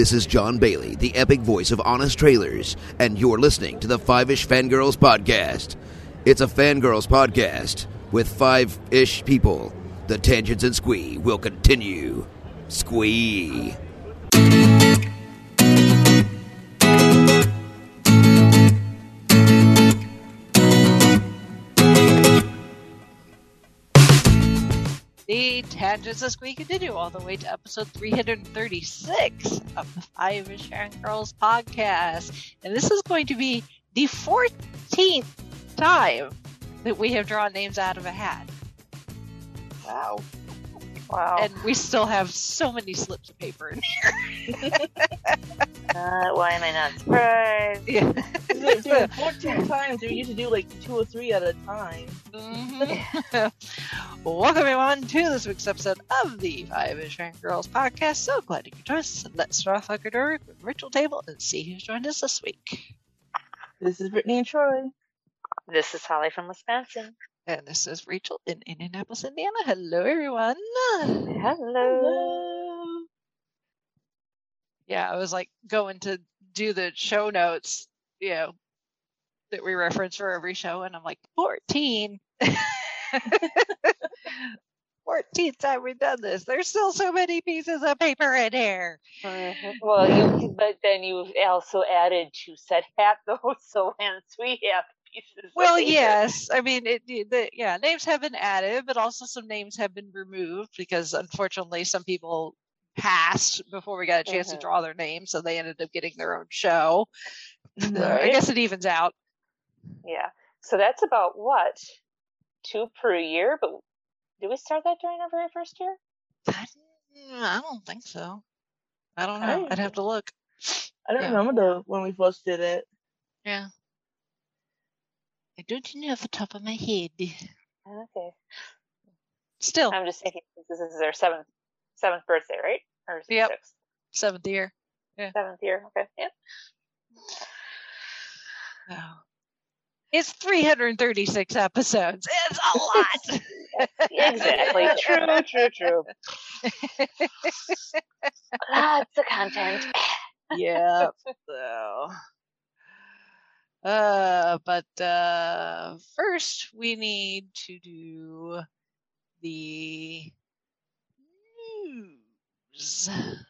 This is Jon Bailey, the epic voice of Honest Trailers, and you're listening to the Five Ish Fangirls Podcast. It's a fangirls podcast with five ish people. The tangents and squee will continue. Squee. Tangents of Squee continue all the way to episode 336 of the Five Ish Girls podcast. And this is going to be the 14th time that we have drawn names out of a hat. Wow. Wow. And we still have so many slips of paper in here. Uh, why am I not surprised? yeah. Dude, 14 times, we used to do like two or three at a time. Mhm. Welcome everyone to this week's episode of the Five Ish Girls podcast. So glad you could join us. Let's start off like a door with Rachel Table and see who's joined us this week. This is Brittany and Troy. This is Holly from Wisconsin. And this is Rachel in Indianapolis, Indiana. Hello, everyone. Hello. Yeah, I was like going to do the show notes, you know, that we reference for every show, and I'm like, 14. 14th time we've done this. There's still so many pieces of paper in here. Mhm. Well, you, but then you also added to said hat though, so hence we have pieces. Well, yes. I mean, it, the, yeah, names have been added, but also some names have been removed because unfortunately some people passed before we got a chance Mhm. to draw their name, so they ended up getting their own show. So I guess it evens out. Yeah. So that's about what two per year. But did we start that during our very first year? I, I don't think so. I don't know. I'd have to look. I don't Yeah. remember the when we first did it. Yeah. I don't you know off the top of my head. Okay. Still, I'm just thinking this is their seventh seventh birthday, right? Or is it Yep. sixth? seventh year. Seventh year. Okay. Yep. Oh. It's 336 episodes. It's a lot. Exactly. true. True. True. Lots of content. yeah. So, uh, but uh, first we need to do the news.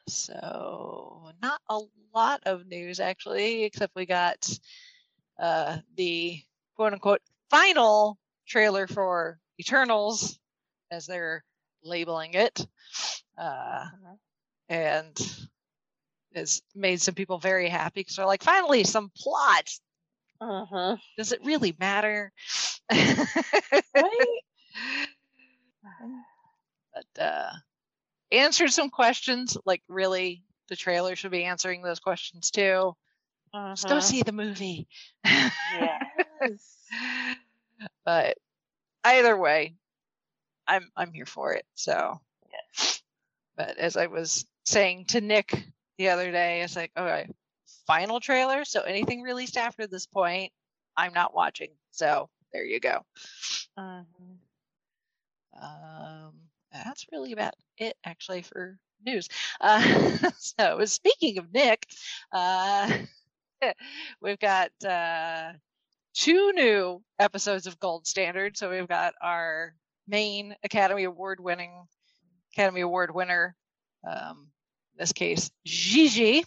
So, not a lot of news actually, except we got uh, the quote unquote final trailer for Eternals, as they're labeling it. Uh, and it's made some people very happy because they're like, finally, some plot. Mm-hmm. Does it really matter? Right? but uh, answered some questions. Like, really, the trailer should be answering those questions too. Just go see the movie. Yeah. but either way, I'm I'm here for it. So, but as I was saying to Nick the other day, it's like, okay, final trailer. So anything released after this point, I'm not watching. So there you go. Mhm. Um, that's really about it, actually, for news. Uh, so, speaking of Nick, uh, we've got uh, two new episodes of Gold Standard. So, we've got our main Academy Award winning Academy Award winner, um, in this case, Gigi,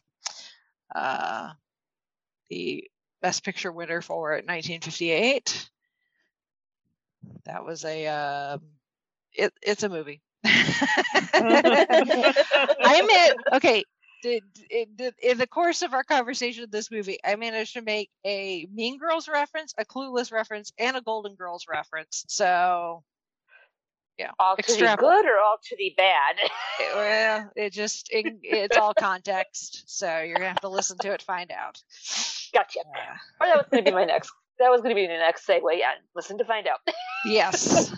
uh, the Best Picture winner for 1958. That was a um, it, it's a movie. I admit, okay, did, did- in the course of our conversation of this movie, I managed to make a Mean Girls reference, a Clueless reference, and a Golden Girls reference. So, yeah, all to the good or all to the bad? it- well, it just it, it's all context. So you're gonna have to listen to it find out. gotcha. Uh, Or that was going to be my next. That was to be the next segue. Yeah, listen to find out. Yes.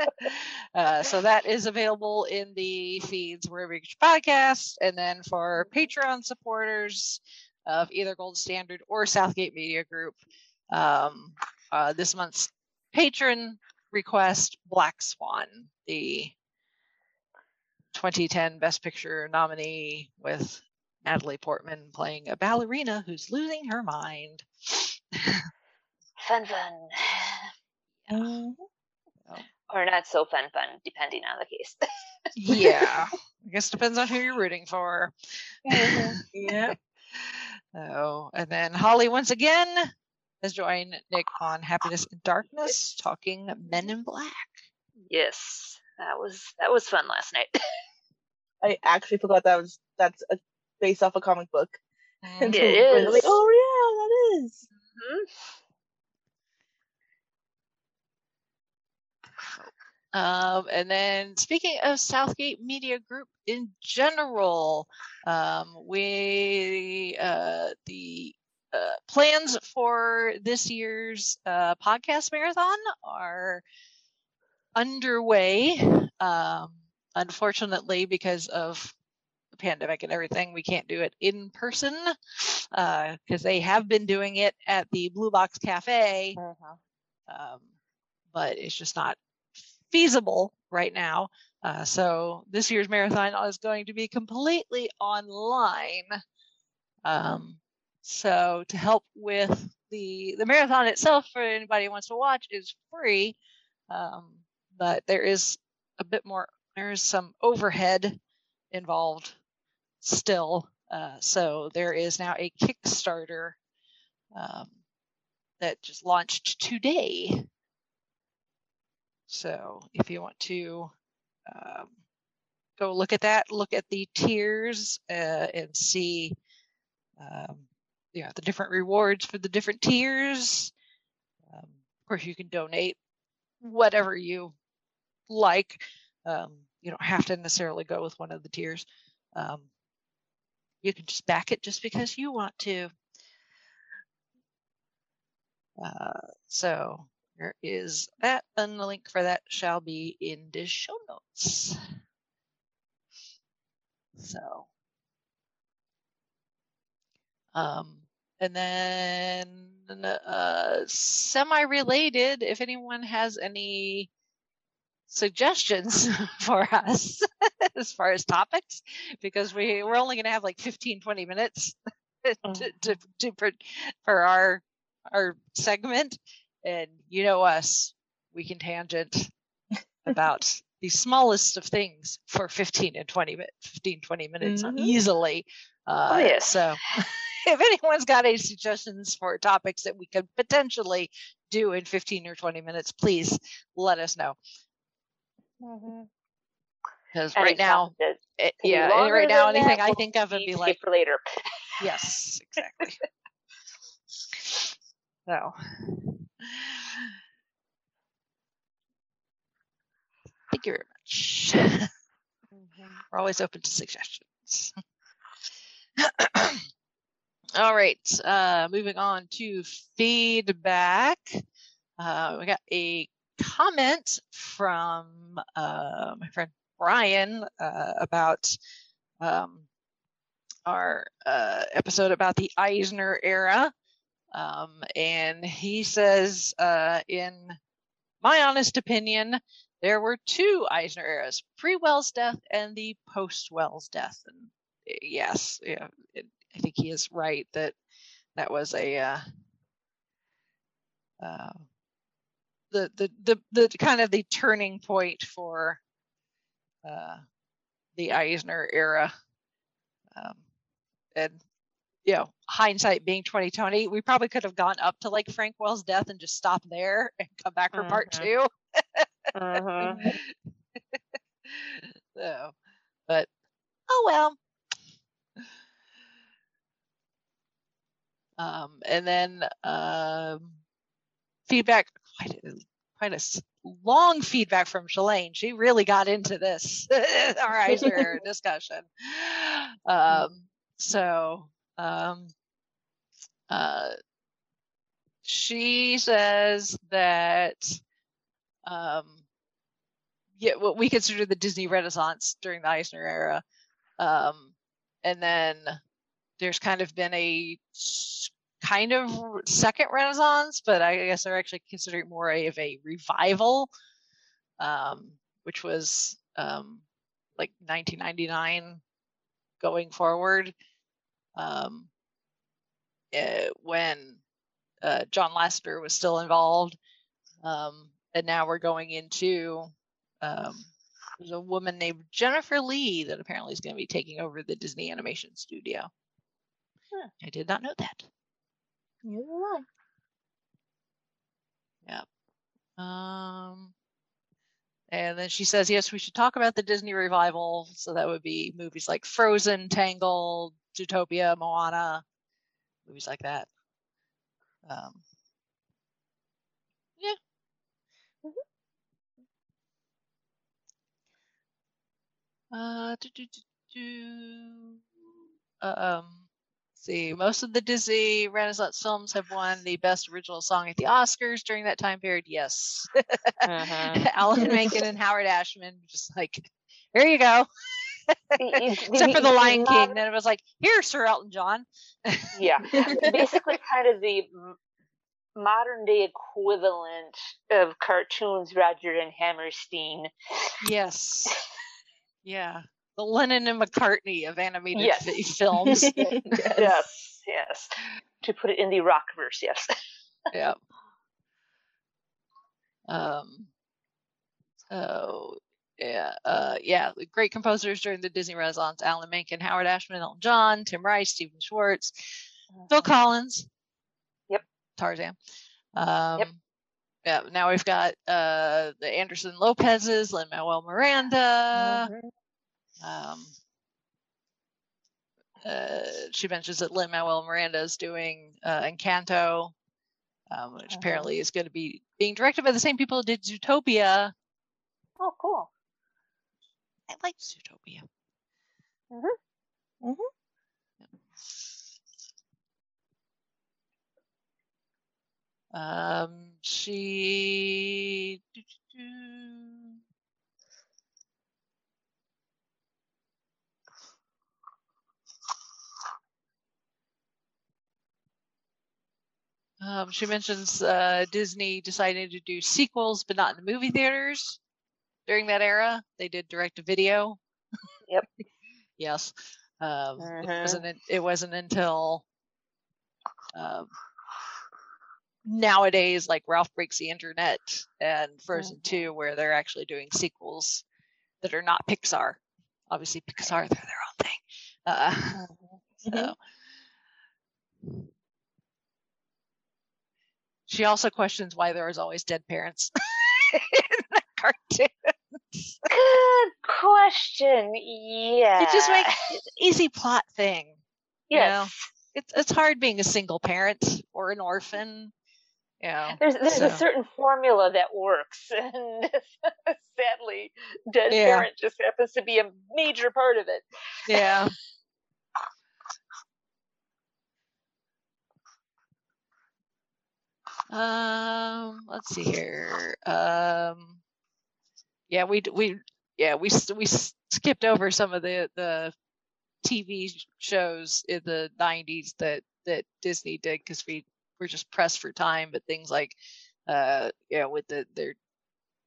uh, so that is available in the feeds wherever you get your podcasts. And then for Patreon supporters of either Gold Standard or Southgate Media Group, um, uh, this month's patron request Black Swan, the 2010 Best Picture nominee with Natalie Portman playing a ballerina who's losing her mind. Fun, fun. Mhm. Or not so fun, fun, depending on the case. yeah, I guess depends on who you're rooting for. yeah. Oh, and then Holly once again has joined Nick on Happiness and Darkness, talking Men in Black. yes, that was that was fun last night. I actually forgot that was that's a, based off a comic book. It Until. Like, oh yeah, that is. Mhm. Um, and then speaking of Southgate Media Group in general, um, we uh, the plans for this year's uh, podcast marathon are underway. Um, unfortunately, because of the pandemic and everything, we can't do it in person because they have been doing it at the Blue Box Cafe um, but it's just not feasible right now. Uh, so this year's marathon is going to be completely online. Um, so to help with the the marathon itself, for anybody who wants to watch, is free, um, but there is a bit more. There is some overhead involved still. Uh, so there is now a Kickstarter um, that just launched today. So if you want to um, go look at that, look at the tiers uh, and see, um, you know, the different rewards for the different tiers. Um, of course, you can donate whatever you like. Um, you don't have to necessarily go with one of the tiers. Um, you can just back it just because you want to. Uh, so there is that, and the link for that shall be in the show notes. So, um, and then uh, semi-related, if anyone has any suggestions for us as far as topics, because we we're only going to have like 15, 20 minutes to, to, to for, for our our segment and you know us we can tangent about the smallest of things for 15 and 20 minutes 15 20 minutes Mhm. easily uh, Oh, yes. so if anyone's got any suggestions for topics that we could potentially do in 15 or 20 minutes please let us know because Any right now it, eh, yeah and right now anything that, i think of would be like for later. Yes, exactly. so, thank you very much. We're always open to suggestions. All right, uh, moving on to feedback. Uh, we got a comment from uh, my friend Brian uh, about um, our uh, episode about the Eisner era. Um, and he says, uh, in my honest opinion, there were two Eisner eras pre Wells death and the post Wells death. And yes, yeah, it, I think he is right that that was a. Uh, uh, the, the the the kind of the turning point for uh, the Eisner era, um, and you know, hindsight being 2020, we probably could have gone up to like Frank Wells' death and just stopped there and come back for part Mhm. two. Mhm. so, but oh well. Um, and then um, feedback, quite a, quite a long feedback from Shalane. She really got into this, our Eisner discussion. Um, so, um, uh, she says that um, yeah, what we consider the Disney Renaissance during the Eisner era, um, and then there's kind of been a kind of second Renaissance, but I guess they're actually considering more of a revival, um, which was um, like 1999 going forward. um, uh, when uh, John Lasseter was still involved. Um, and now we're going into um, there's a woman named Jennifer Lee that apparently is going to be taking over the Disney Animation Studio. Huh. I did not know that. Neither did I. Yeah. Um, and then she says, yes, we should talk about the Disney revival. So that would be movies like Frozen, Tangled, Zootopia, Moana, movies like that. Um, yeah. Uh, do, do, do, do. Um, see, most of the Disney Renaissance films have won the Best Original Song at the Oscars during that time period. Yes. Mhm. Alan Menken and Howard Ashman, just like, here you go. Except for The Lion King, then it was like, here, Sir Elton John. yeah basically kind of the modern day equivalent of cartoons Rodgers and hammerstein Yes. Yeah. The Lennon and McCartney of animated Yes. films. yes yes to put it in the rock verse, yes yeah. Um. So yeah, uh, yeah, great composers during the Disney Renaissance: Alan Menken, Howard Ashman, Elton John, Tim Rice, Stephen Schwartz, Phil Collins. Yep. Tarzan. Um, Yeah. Now we've got uh, the Anderson Lopez's, Lin Manuel Miranda. Um, uh, she mentions that Lin Manuel Miranda is doing uh, Encanto, um, which Uh-huh. apparently is going to be being directed by the same people who did Zootopia. oh cool I like Zootopia. Mhm. Mhm. Um, she. Um, she mentions uh, Disney deciding to do sequels, but not in the movie theaters during that era. They did direct to video. Yep. yes. Um, it Mhm. wasn't. It wasn't until um, nowadays, like Ralph Breaks the Internet and Frozen Mhm. Two, where they're actually doing sequels that are not Pixar. Obviously, Pixar they're their own thing. Uh, Mhm. so. She also questions why there is always dead parents in the cartoon. good question yeah It just makes easy plot thing. you know? It's it's hard being a single parent or an orphan. Yeah. there's there's a certain formula that works and sadly dead Yeah. parent just happens to be a major part of it Yeah. Um, let's see here. Um, yeah, we we yeah we we skipped over some of the the TV shows in the '90s that that Disney did because we were just pressed for time. But things like uh, yeah, with the their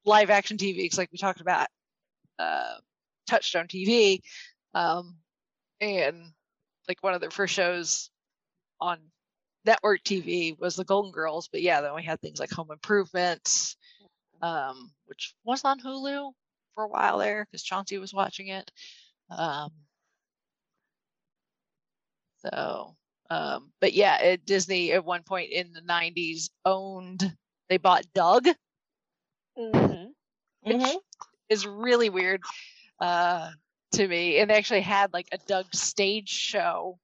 live action TV, like we talked about, uh, Touchstone TV, um, and like one of their first shows on network TV was the Golden Girls. But yeah, then we had things like Home Improvement, um, which was on Hulu for a while there because Chauncey was watching it. Um, so, um, but yeah, it, Disney at one point in the '90s owned. They bought Doug, hmm which Mhm. is really weird uh, to me. And they actually had like a Doug stage show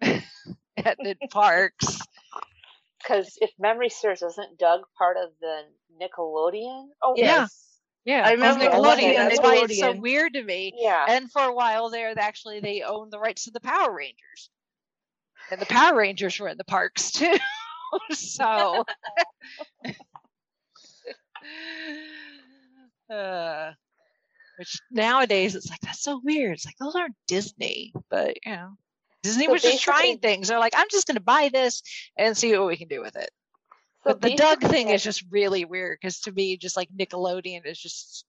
at the parks. Because if memory serves, isn't Doug part of the Nickelodeon? Oh, Yeah. Yes. Yeah, I it remember. Nickelodeon. Okay, That's why it's so weird to me. yeah. And for a while there, they actually they owned the rights to the Power Rangers, and the Power Rangers were in the parks too. so, uh, which nowadays it's like that's so weird. It's like those aren't Disney, but you know, Disney So was just trying things. They're like, I'm just going to buy this and see what we can do with it. So but the Doug thing is just really weird because to me, just like Nickelodeon is just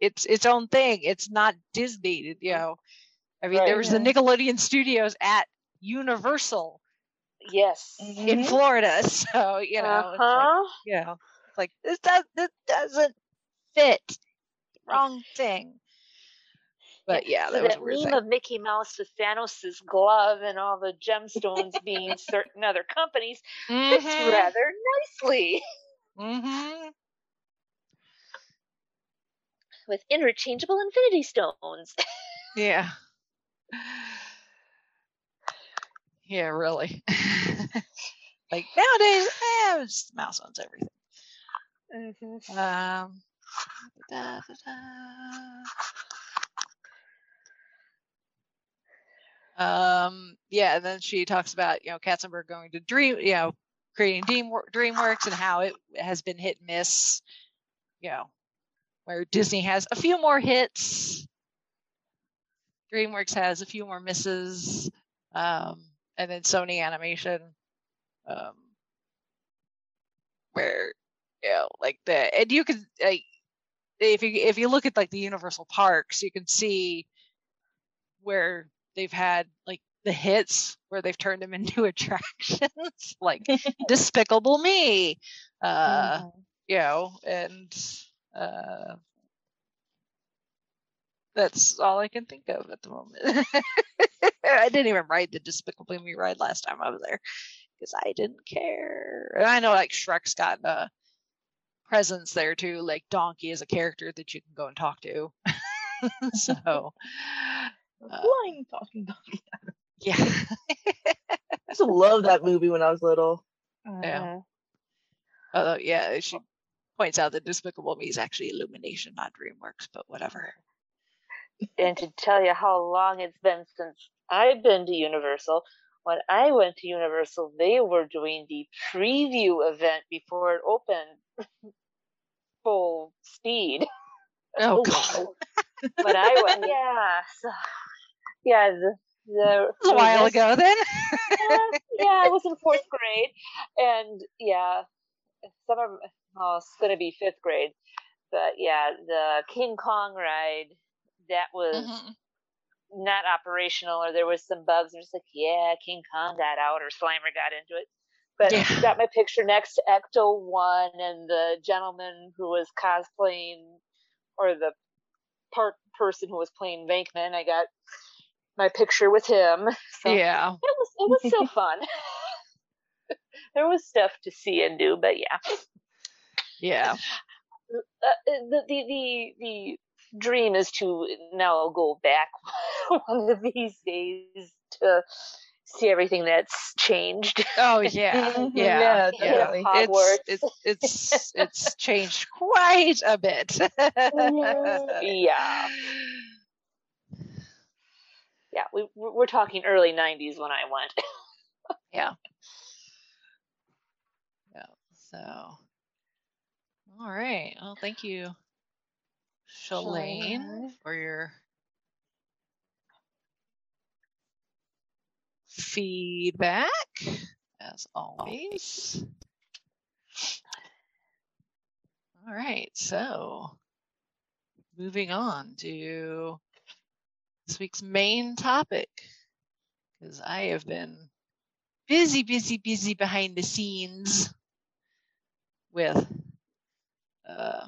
it's its own thing. It's not Disney, you know. I mean, there Right. was the Nickelodeon studios at Universal Yes. in Mhm. Florida. So you know, it's like, uh-huh. you know, it's like this does this doesn't fit. Wrong thing. But yeah, So that was that meme thing. of Mickey Mouse with Thanos' glove and all the gemstones being certain other companies fits Mhm, rather nicely Mm-hmm. with interchangeable infinity stones. Yeah. Yeah, really. like nowadays, eh, just mouse owns everything. mm-hmm. Um, da, da, da. Um, yeah, and then she talks about you know Katzenberg going to Dream, you know, creating Dream, DreamWorks and how it has been hit and miss. You know, where Disney has a few more hits, DreamWorks has a few more misses, um, and then Sony Animation, um, where you know, like the and you can like if you if you look at like the Universal parks, you can see where they've had like the hits where they've turned them into attractions, like Despicable Me, uh, Mm-hmm. you know, and uh, that's all I can think of at the moment. I didn't even ride the Despicable Me ride last time I was there because I didn't care. And I know like Shrek's got a presence there too. Like Donkey is a character that you can go and talk to. so Uh, Flying talking donkey. yeah, I used to love that movie when I was little. Yeah. Uh-huh. although yeah, she points out that Despicable Me is actually Illumination, not DreamWorks, but whatever. and to tell you how long it's been since I've been to Universal, when I went to Universal, they were doing the preview event before it opened full speed. Oh, Oh, god, wow. When I went, yeah, so, yeah, the, the a while ago then. yeah, yeah, I was in fourth grade, and yeah, summer. Oh, it's gonna be fifth grade, but yeah, the King Kong ride that was Mhm. not operational, or there was some bugs. And just like, yeah, King Kong got out, or Slimer got into it. But Yeah. got my picture next to Ecto One, and the gentleman who was cosplaying, or the part person who was playing Venkman. I got my picture with him. So Yeah, it was it was still fun. there was stuff to see and do, but yeah, yeah, uh, the the the the dream is to now go back one of these days to see everything that's changed. oh yeah, yeah, yeah, yeah. It's it's it's it's changed quite a bit. yeah, yeah, we we're talking early '90s when I went. yeah. Yeah. So, all right. Well, thank you, Shalane, Shalane. for your feedback, as always. All right. So, moving on to this week's main topic, because I have been busy, busy, busy behind the scenes with uh,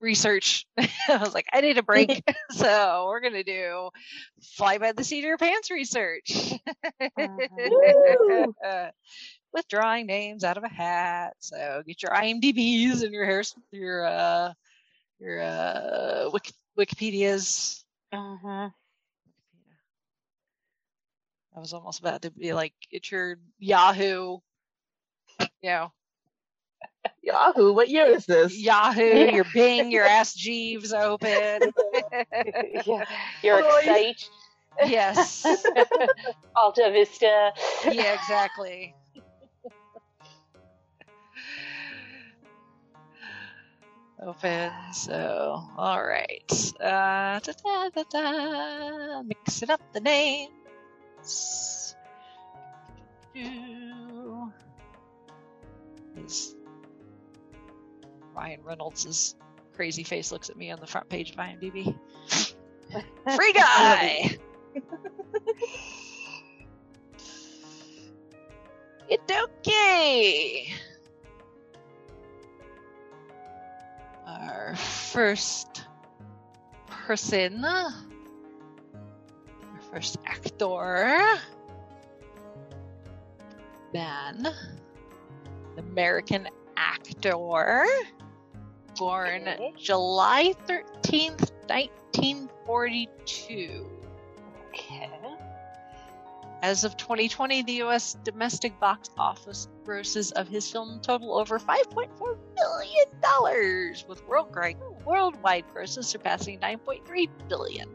research. I was like, I need a break, so we're gonna do fly by the seat of your pants research Woo! with drawing names out of a hat. So get your IMDb's and your hair, your uh, your uh, Wiki, Wikipedia's. Uh-huh. I was almost about to be like, get your Yahoo, you know, Yahoo, what year is this? Yahoo, Yeah. your Bing, your Ask Jeeves open. yeah, your Oh, yeah. Excite, yes. Alta Vista. Yeah, exactly. open. So, all right. Uh, da, da, da, Mixing up the names. Is Ryan Reynolds' crazy face looks at me on the front page of IMDb. Free guy. It's okay. First person, our first actor, man, American actor, born Okay. July 13th, 1942. Okay. As of 2020, the U.S. domestic box office grosses of his film total over 5.4 billion dollars, with worldwide worldwide grosses surpassing 9.3 billion,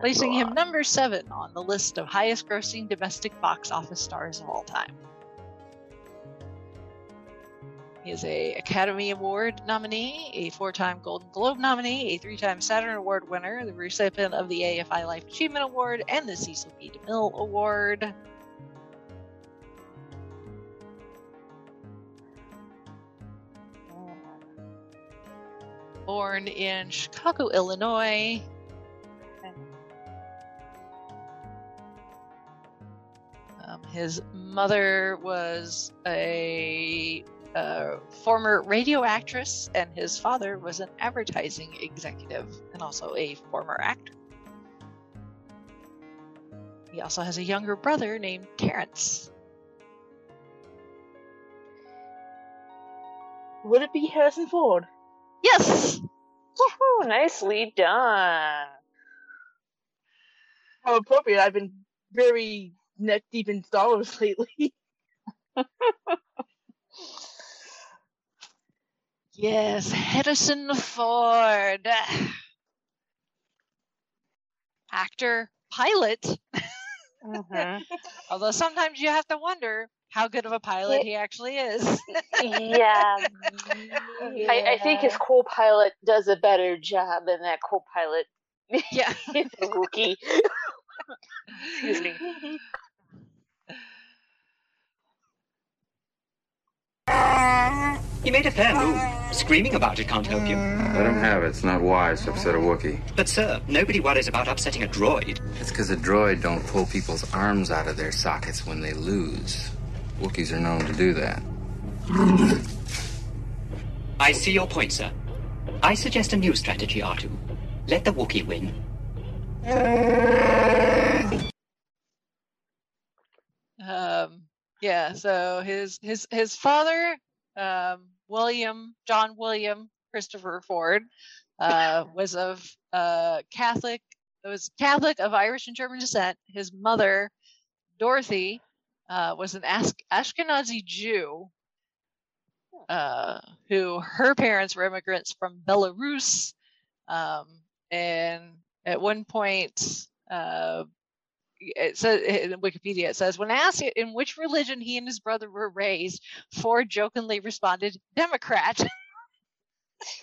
placing him number seven on the list of highest-grossing domestic box office stars of all time. He is a Academy Award nominee, a four-time Golden Globe nominee, a three-time Saturn Award winner, the recipient of the AFI Life Achievement Award, and the Cecil B. DeMille Award. Born in Chicago, Illinois. Um, his mother was a a former radio actress, and his father was an advertising executive and also a former actor. He also has a younger brother named Terrence. Would it be Harrison Ford? Yes! Woohoo! Nicely done. How appropriate. I've been very neck deep in Star Wars lately. Yes, Harrison Ford. Actor, pilot, Mhm. although sometimes you have to wonder how good of a pilot Yeah. he actually is. yeah. I, I think his co-pilot does a better job than that co-pilot yeah. in the Wookiee. Excuse me. You made a fair move. Screaming about it can't help you. Let him have it. It's not wise to upset a Wookiee. But, sir, nobody worries about upsetting a droid. It's because a droid don't pull people's arms out of their sockets when they lose. Wookiees are known to do that. I see your point, sir. I suggest a new strategy, R2. Let the Wookiee win. Um, yeah, so his his his father, um, William John William Christopher Ford, uh, was of uh, Catholic was Catholic of Irish and German descent. His mother, Dorothy, uh, was an Ash- Ashkenazi Jew. Uh, who her parents were immigrants from Belarus, um, and at one point, uh, it says in Wikipedia it says when asked in which religion he and his brother were raised, Ford jokingly responded, "Democrat."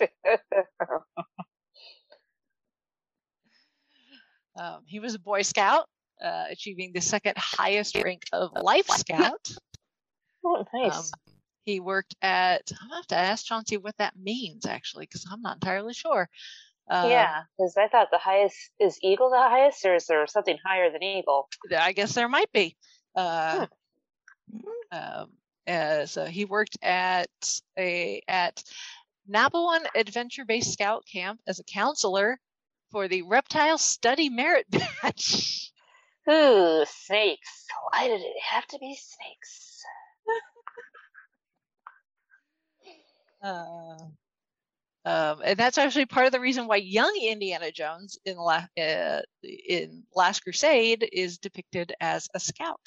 um, he was a Boy Scout, uh, achieving the second highest rank of Life Scout. oh, nice. Um, he worked at. I'm have to ask Chauncey what that means actually, because I'm not entirely sure. Um, yeah, because I thought the highest is eagle the highest, or is there something higher than eagle? I guess there might be. Uh, um, uh, so he worked at a at Napowan Adventure Based Scout Camp as a counselor for the Reptile Study Merit Badge. Ooh, snakes. Why did it have to be snakes? Uh, um, and that's actually part of the reason why young Indiana Jones in La- uh, in Last Crusade is depicted as a scout.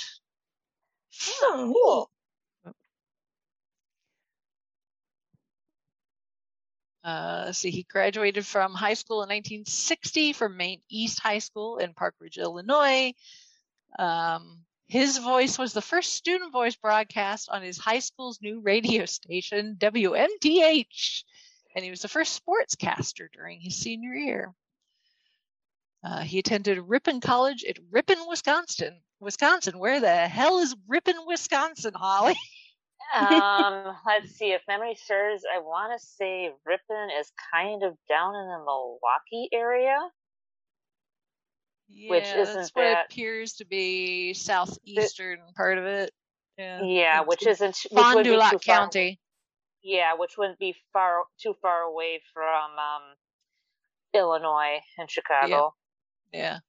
Oh, cool. Uh, see, he graduated from high school in 1960 from Maine East High School in Park Ridge, Illinois. Um, his voice was the first student voice broadcast on his high school's new radio station, WMTH, and he was the first sportscaster during his senior year. Uh, he attended Ripon College at Ripon, Wisconsin. Wisconsin, where the hell is Ripon, Wisconsin, Holly? um, let's see. If memory serves, I want to say Ripon is kind of down in the Milwaukee area. Yeah, Which that's isn't what that- appears to be southeastern part of it. Yeah. Yeah, which isn't Fond du Lac too far- County. Yeah, which wouldn't be far too far away from um, Illinois and Chicago. Yeah.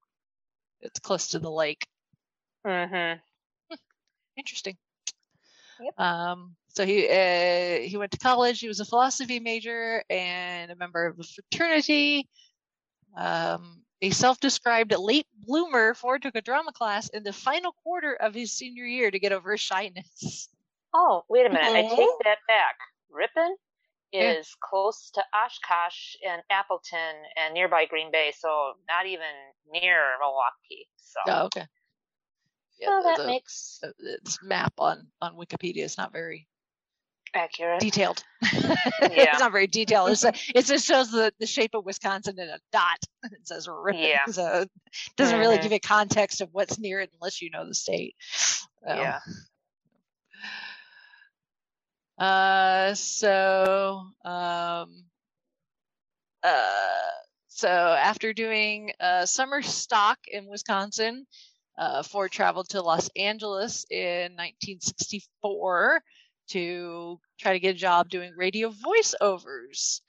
It's close to the lake. Mm-hmm. Interesting. Yep. Um, so he uh, he went to college. He was a philosophy major and a member of a fraternity. Um, a self-described late bloomer, Ford took a drama class in the final quarter of his senior year to get over his shyness. Oh, wait a minute. I take that back. Ripon Yeah. is close to Oshkosh and Appleton and nearby Green Bay, so not even near Milwaukee. So, Oh, okay. Yeah, the- that the- makes the- this map on on Wikipedia is not very accurate. detailed. Yeah. it's not very detailed. It's a, it just shows the, the shape of Wisconsin in a dot. It says Ripon. Yeah. So it doesn't really Mhm. give you context of what's near it unless you know the state. So, Yeah. Uh, so, um, uh, so after doing uh, summer stock in Wisconsin, uh, Ford traveled to Los Angeles in 1964 to try to get a job doing radio voiceovers.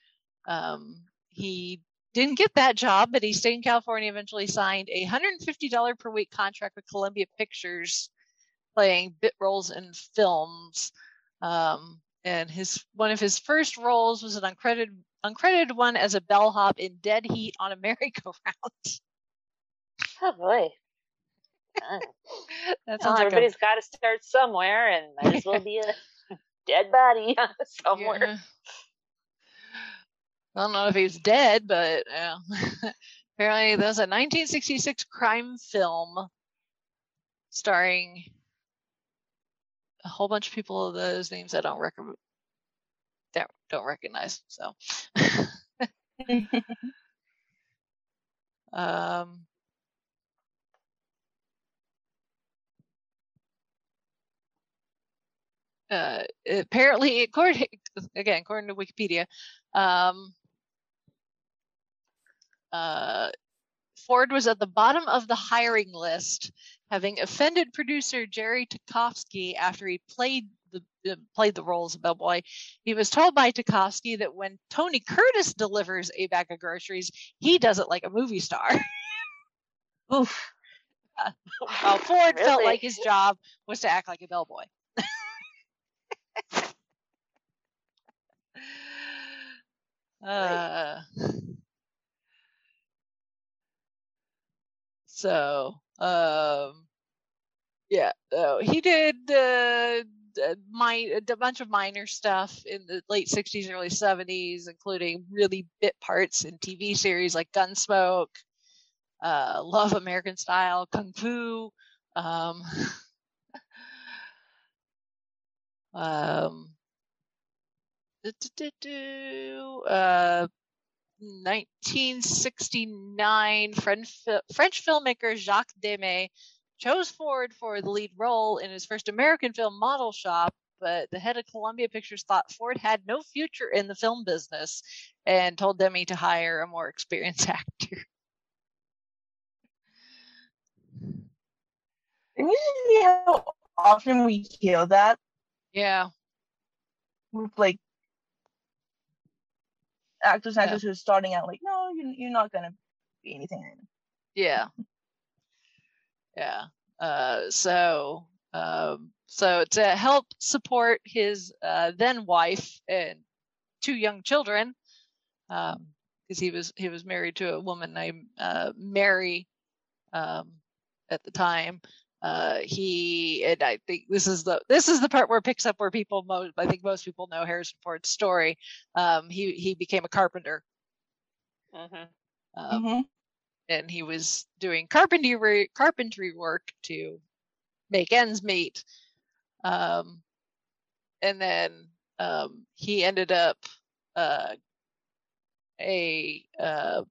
Um, he didn't get that job, but he stayed in California. Eventually, signed a $150 per week contract with Columbia Pictures, playing bit roles in films. Um, and his one of his first roles was an uncredited uncredited one as a bellhop in Dead Heat on a merry-go-round. Oh boy. Uh, that well, sounds like a everybody's got to start somewhere, and might as well be a dead body somewhere. Yeah. I don't know if he was dead, but yeah. apparently there's a 1966 crime film starring a whole bunch of people of those names I don't rec- don't, don't recognize. So, um, uh, apparently, according again, according to Wikipedia, um, uh, Ford was at the bottom of the hiring list, having offended producer Jerry Tokofsky after he played the uh, played the roles of Bellboy. He was told by Tokofsky that when Tony Curtis delivers a bag of groceries, he does it like a movie star. Oof. While Ford felt like his job was to act like a bellboy. Uh, so, um, yeah, he did uh, a, a bunch of minor stuff in the late 60s, early 70s, including really bit parts in TV series like Gunsmoke, uh, Love American Style, Kung Fu. Um, um, uh, 1969, French, French filmmaker Jacques Demy chose Ford for the lead role in his first American film Model Shop, but the head of Columbia Pictures thought Ford had no future in the film business and told Demy to hire a more experienced actor. Can you see how often we hear that Yeah, with like actors and Yeah. actors who are starting out like, no, you're, you're not gonna be anything. Yeah. Yeah. Uh, so, um, so to help support his uh, then wife and two young children, um, because he was he was married to a woman named uh, Mary um, at the time. Uh, he and I think this is the this is the part where it picks up where people most I think most people know Harrison Ford's story. Um, he he became a carpenter. hmm Um, Mhm. and he was doing carpentry carpentry work to make ends meet. Um, and then um, he ended up uh, a uh,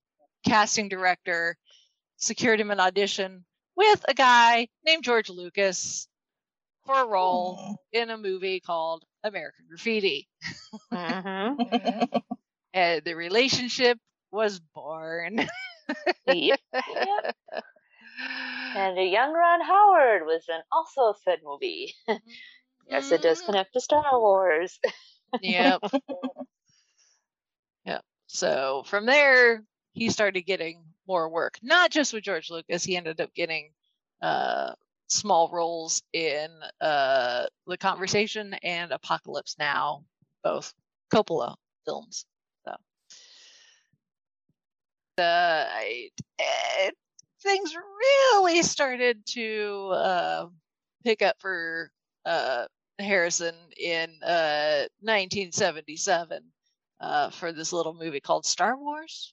casting director secured him an audition with a guy named George Lucas for a role Aw. in a movie called American Graffiti. hmm Mhm. And the relationship was born. Yep. Yep. and a young Ron Howard was in also said movie. yes, it does Mhm. connect to Star Wars. Yep. yep. So from there, he started getting more work, not just with George Lucas. He ended up getting uh, small roles in uh, The Conversation and Apocalypse Now, both Coppola films. So uh, I, eh, things really started to uh, pick up for uh, Harrison in uh, 1977 uh, for this little movie called Star Wars.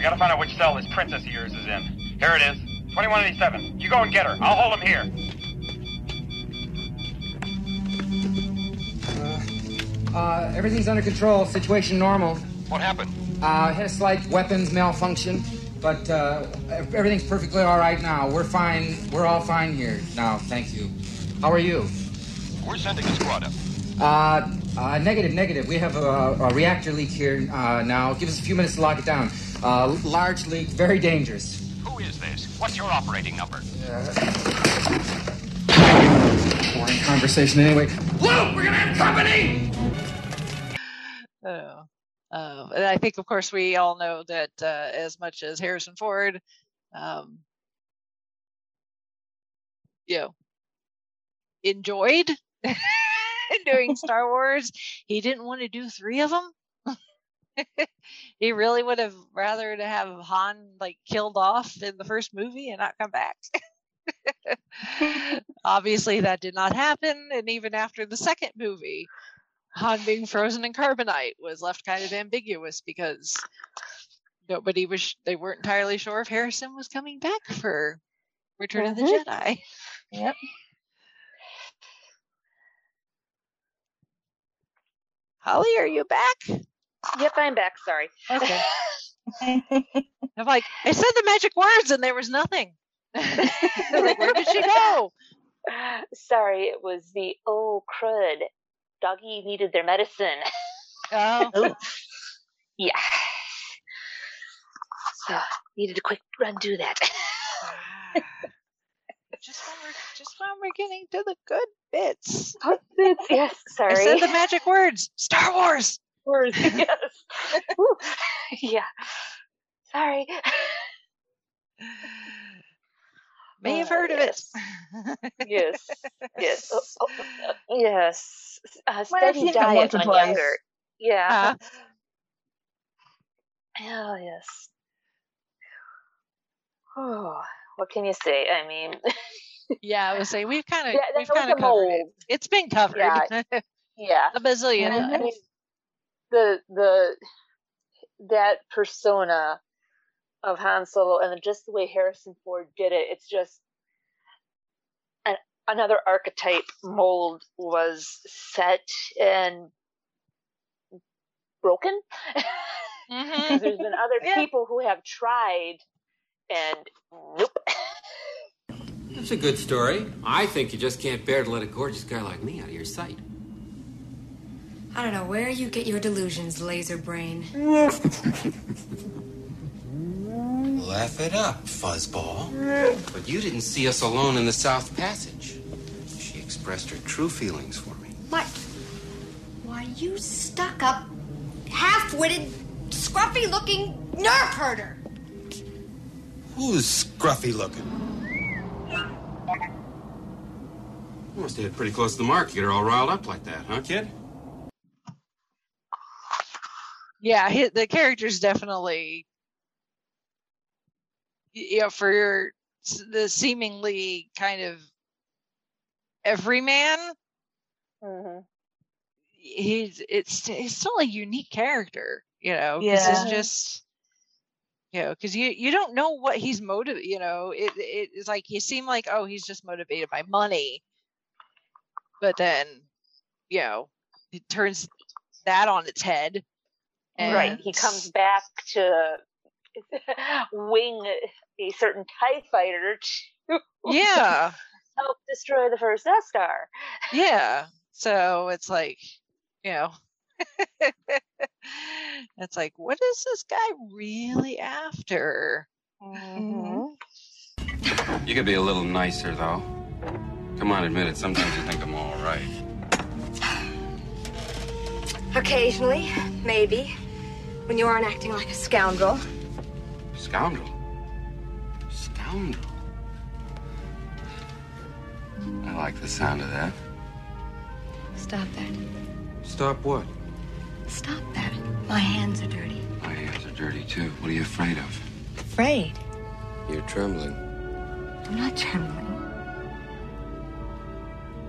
We gotta find out which cell this princess of yours is in. Here it is. 2187. You go and get her. I'll hold him here. Uh, everything's under control. Situation normal. What happened? Uh, had a slight weapons malfunction, but uh, everything's perfectly all right now. We're fine. We're all fine here now. Thank you. How are you? We're sending a squad up. Uh, uh, negative, negative. We have a, a reactor leak here uh, now. Give us a few minutes to lock it down. Uh, large leak, very dangerous. Who is this? What's your operating number? Boring conversation anyway. Luke, we're gonna have company. Oh. Uh, and I think, of course, we all know that uh, as much as Harrison Ford, um, you know, enjoyed doing Star Wars, he didn't want to do three of them. he really would have rather to have Han like killed off in the first movie and not come back. Obviously, that did not happen, and even after the second movie, Han being frozen in carbonite was left kind of ambiguous because nobody was they weren't entirely sure if Harrison was coming back for Return of the Mhm. Jedi. Yep. Holly, are you back? Yep, I'm back. Sorry. Okay. I'm like, I said the magic words and there was nothing. Like, where did she go? Sorry, it was the oh crud. Doggy needed their medicine. Oh, Oh, Yeah. So needed a quick run do that. just when we're just when we're getting to the good bits. yes, sorry. I said the magic words. Star Wars. Words, yes. Yeah. Sorry. May have Oh, heard yes. of it. Yes. Yes. Oh, oh, uh, yes. Uh, steady diet on younger. Yeah. Uh, Oh yes. Oh, what can you say? I mean, yeah, I was saying we've kind of yeah, we've kind of covered it. mold. It's been covered Yeah. Yeah. a bazillion Mhm. I times. mean, the the that persona of Han Solo and just the way Harrison Ford did it, it's just an, another archetype mold was set and broken. Mhm. There's been other Yeah. people who have tried, and nope. That's a good story. I think you just can't bear to let a gorgeous guy like me out of your sight. I don't know where you get your delusions, laser brain. Laugh it up, fuzzball. But you didn't see us alone in the South Passage. She expressed her true feelings for me. What? Why, you stuck up, half witted, scruffy looking nerf herder! Who's scruffy looking? You must have hit pretty close to the mark to get her all riled up like that, huh, kid? Yeah, hi the character's definitely, you know, for your, the seemingly kind of everyman. Mm-hmm. He's it's it's still a unique character, you know. Yeah. It's just. You know, because you you don't know what he's motivated. You know, it it's like you seem like oh he's just motivated by money, but then, you know, it turns that on its head. Right. He comes back to wing a certain TIE fighter to Yeah, help destroy the first Death Star. yeah. So it's like, you know, it's like, what is this guy really after? Mm-hmm. You could be a little nicer, though. Come on, admit it. Sometimes you think I'm all right. Occasionally, maybe. When you aren't acting like a scoundrel. Scoundrel. Scoundrel. I like the sound of that. Stop that. Stop what? Stop that. My hands are dirty. My hands are dirty, too. What are you afraid of? Afraid? You're trembling. I'm not trembling.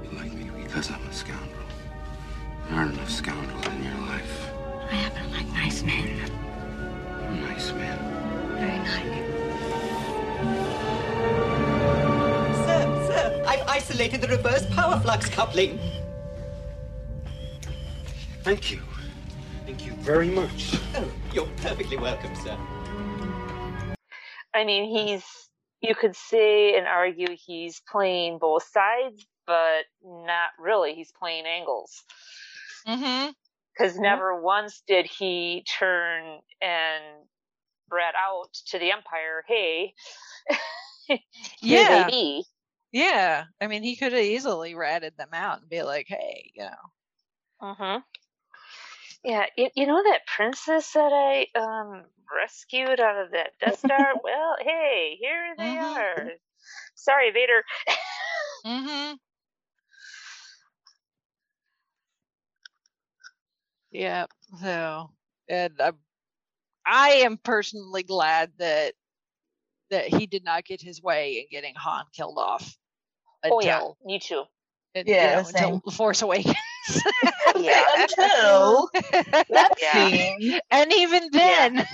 You like me because I'm a scoundrel. There aren't enough scoundrels in your life. I happen to like nice men. Nice man. Very nice. Sir, sir, I've isolated the reverse power flux coupling. Thank you. Thank you very much. Oh, you're perfectly welcome, sir. I mean, he's you could say and argue he's playing both sides, but not really. He's playing angles. Mm-hmm. Because never once did he turn and brat out to the Empire, "Hey, Yeah. be." Yeah. I mean, he could have easily ratted them out and be like, hey, you know. Mm-hmm. Yeah, you, you know that princess that I um rescued out of that Death Star? well, hey, here they are. Sorry, Vader. Mm-hmm. Yeah. So, and I, I am personally glad that that he did not get his way in getting Han killed off. oh yeah, until- me too. and, you Yeah, know, until. The Force Awakens. Yeah. Until that Yeah. scene. and even then,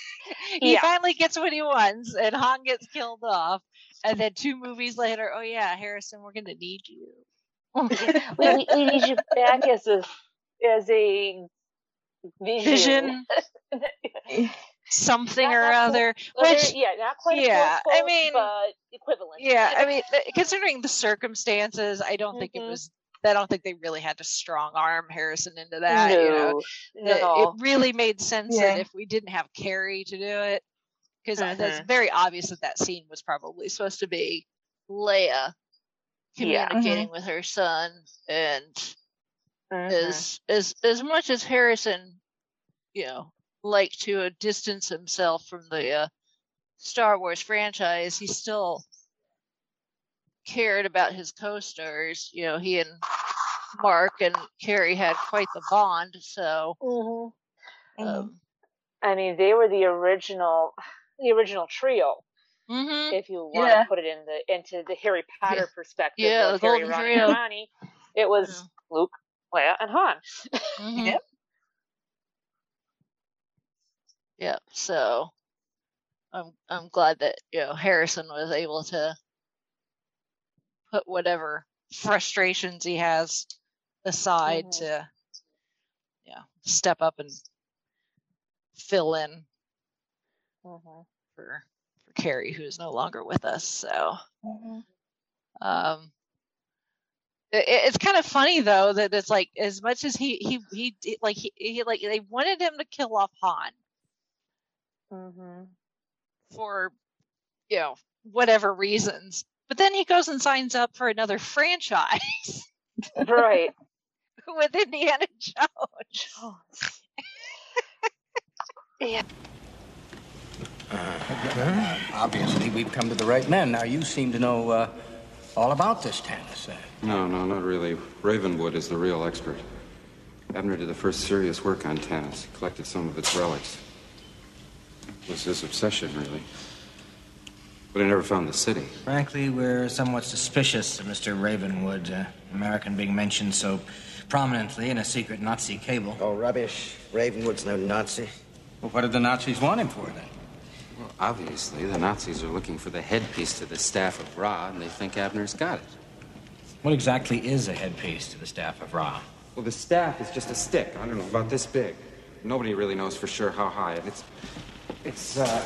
he Yeah. finally gets what he wants, and Han gets killed off. And then two movies later, oh yeah, Harrison, we're gonna need you. we, need- we need you back as a as a vision. Vision, something Not- or not other. well, Which, yeah, not quite. yeah, quote, I mean, equivalent. yeah, I mean, considering the circumstances, I don't think it Mhm. was. I don't think they really had to strong arm Harrison into that. you know, no, it, no. it really made sense Yeah. that if we didn't have Carrie to do it, because that's Mhm. very obvious that that scene was probably supposed to be Leia Yeah. communicating with her son, and Mhm. as as as much as Harrison, you know, like to uh, distance himself from the uh, Star Wars franchise, he still cared about his co-stars. You know, he and Mark and Carrie had quite the bond. So, Mhm. um, I mean, they were the original, the original trio. mhm. If you want Yeah. to put it in the into the Harry Potter perspective, Yeah, the Harry, Ron, trio. Ronnie, it was Luke, Leia, and Han. mhm. Yep. Yep. So, I'm I'm glad that you know Harrison was able to put whatever frustrations he has aside Mhm. to yeah step up and fill in Mhm. for for Carrie who is no longer with us. So Mhm. um it's kind of funny though that it's like as much as he he he did- like he, he like they wanted him to kill off Han Mhm. for you know whatever reasons but then he goes and signs up for another franchise Right. with Indiana Jones. yeah. Uh, obviously, we've come to the right man. Now, you seem to know uh, all about this Tanis. Uh, No, no, not really. Ravenwood is the real expert. Abner did the first serious work on Tanis. He collected some of its relics. It was his obsession, really. But he never found the city. Frankly, we're somewhat suspicious of Mr. Ravenwood, uh, American being mentioned so prominently in a secret Nazi cable. Oh, rubbish. Ravenwood's no Nazi. Well, what did the Nazis want him for then? Well, obviously, the Nazis are looking for the headpiece to the staff of Ra, and they think Abner's got it. What exactly is a headpiece to the staff of Ra? Well, the staff is just a stick. I don't know, about this big. Nobody really knows for sure how high, and it's. It's, uh.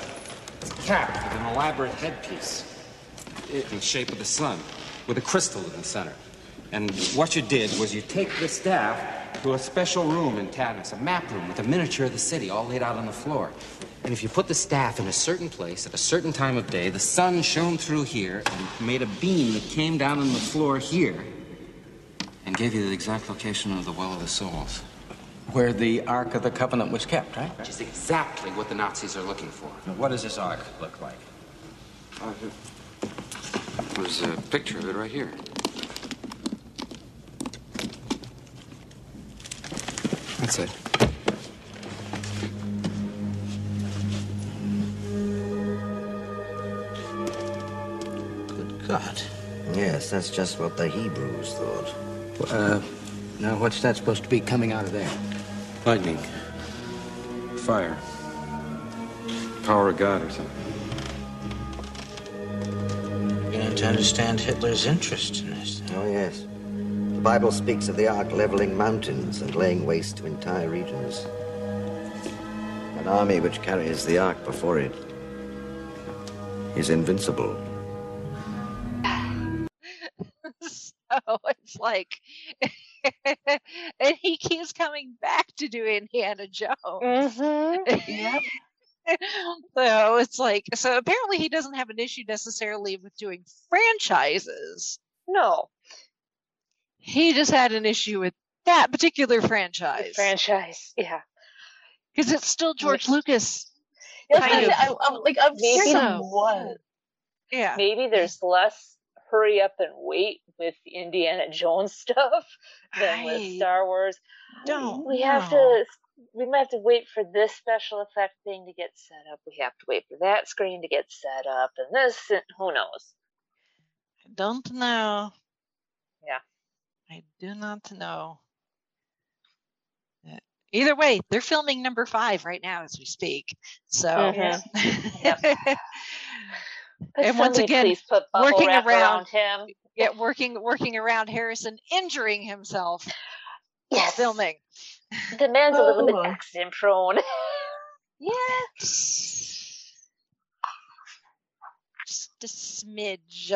It's capped with an elaborate headpiece. in the shape of the sun, with a crystal in the center. And what you did was you take the staff to a special room in Tanis, a map room with a miniature of the city all laid out on the floor. And if you put the staff in a certain place at a certain time of day, the sun shone through here and made a beam that came down on the floor here and gave you the exact location of the Well of the Souls. Where the Ark of the Covenant was kept, right? Which is exactly what the Nazis are looking for. What does this Ark look like? Uh, there's a picture of it right here. That's it. God. Yes, that's just what the Hebrews thought. Uh, now what's that supposed to be coming out of there? Lightning. Fire. Power of God or something. Beginning to understand Hitler's interest in this. Oh, yes. The Bible speaks of the Ark leveling mountains and laying waste to entire regions. An army which carries the Ark before it is invincible. Like and he keeps coming back to do indiana jones. Mhm. so it's like so apparently he doesn't have an issue necessarily with doing franchises. No. he just had an issue with that particular franchise. franchise yeah. Because it's still george lucas That's kind what of I, I, I'm like I'm Maybe scared so. of yeah. Maybe there's less hurry up and wait with Indiana Jones stuff than with Star Wars. don't we have to we might have to wait for this special effect thing to get set up. We have to wait for that screen to get set up and this and who knows. I don't know Yeah. I do not know. Uh, Either way, they're filming number five right now as we speak. So, Mhm. Could and once again, please put working wrap around, him. yeah, working working around Harrison, injuring himself while filming. The man's a little bit Oh. accident prone. Yes, just a smidge.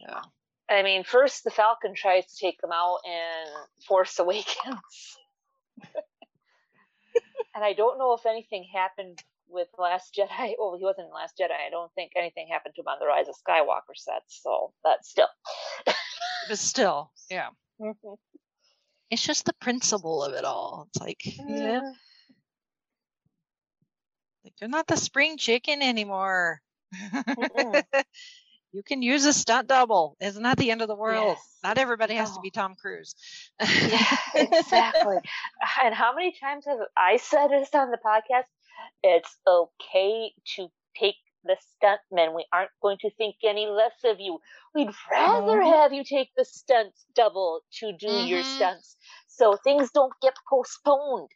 Yeah. I mean, first the Falcon tries to take them out in Force Awakens. and I don't know if anything happened with Last Jedi. Well, he wasn't in Last Jedi. I don't think anything happened to him on the Rise of Skywalker sets, so that's still. But still, yeah. Mhm. It's just the principle of it all. It's like, Yeah. like you're not the spring chicken anymore. You can use a stunt double. It's not the end of the world. Yes. Not everybody has to be Tom Cruise. Yeah, exactly. and how many times have I said this on the podcast? It's okay to take the stuntmen. We aren't going to think any less of you. We'd rather Mhm. have you take the stunt double to do your Mhm. stunts so things don't get postponed.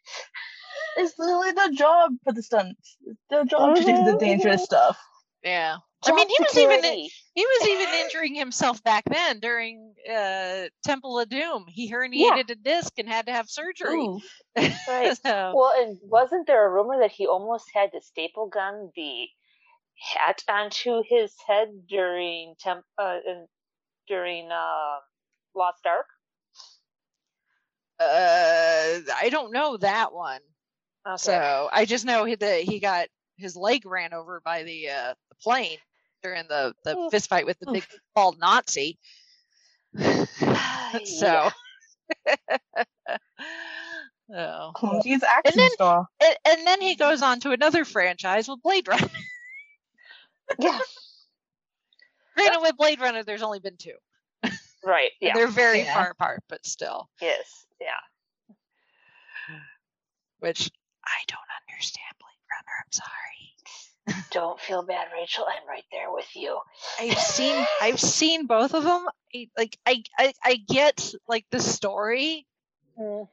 It's literally their job for the stunts. It's their job to do the Mhm. dangerous stuff. yeah. I mean, he was even he was even injuring himself back then during uh, Temple of Doom. He herniated a disc and had to have surgery. Right. so, Well, and wasn't there a rumor that he almost had to staple gun the hat onto his head during temp uh, in, during uh, Lost Ark? uh, I don't know that one. Okay. So I just know that he got his leg ran over by the uh, the plane during the the Oof. fist fight with the big bald Nazi. so. oh. He's action then- star. And, and then he goes on to another franchise with Blade Runner. yeah. Granted, with Blade Runner, there's only been two. Right. Yeah. They're very Yeah. far apart, but still, Yes. Yeah. which I don't understand Blade Runner. I'm sorry. Don't feel bad, Rachel. I'm right there with you. I've seen I've seen both of them. I, like I, I I get like the story. Mm.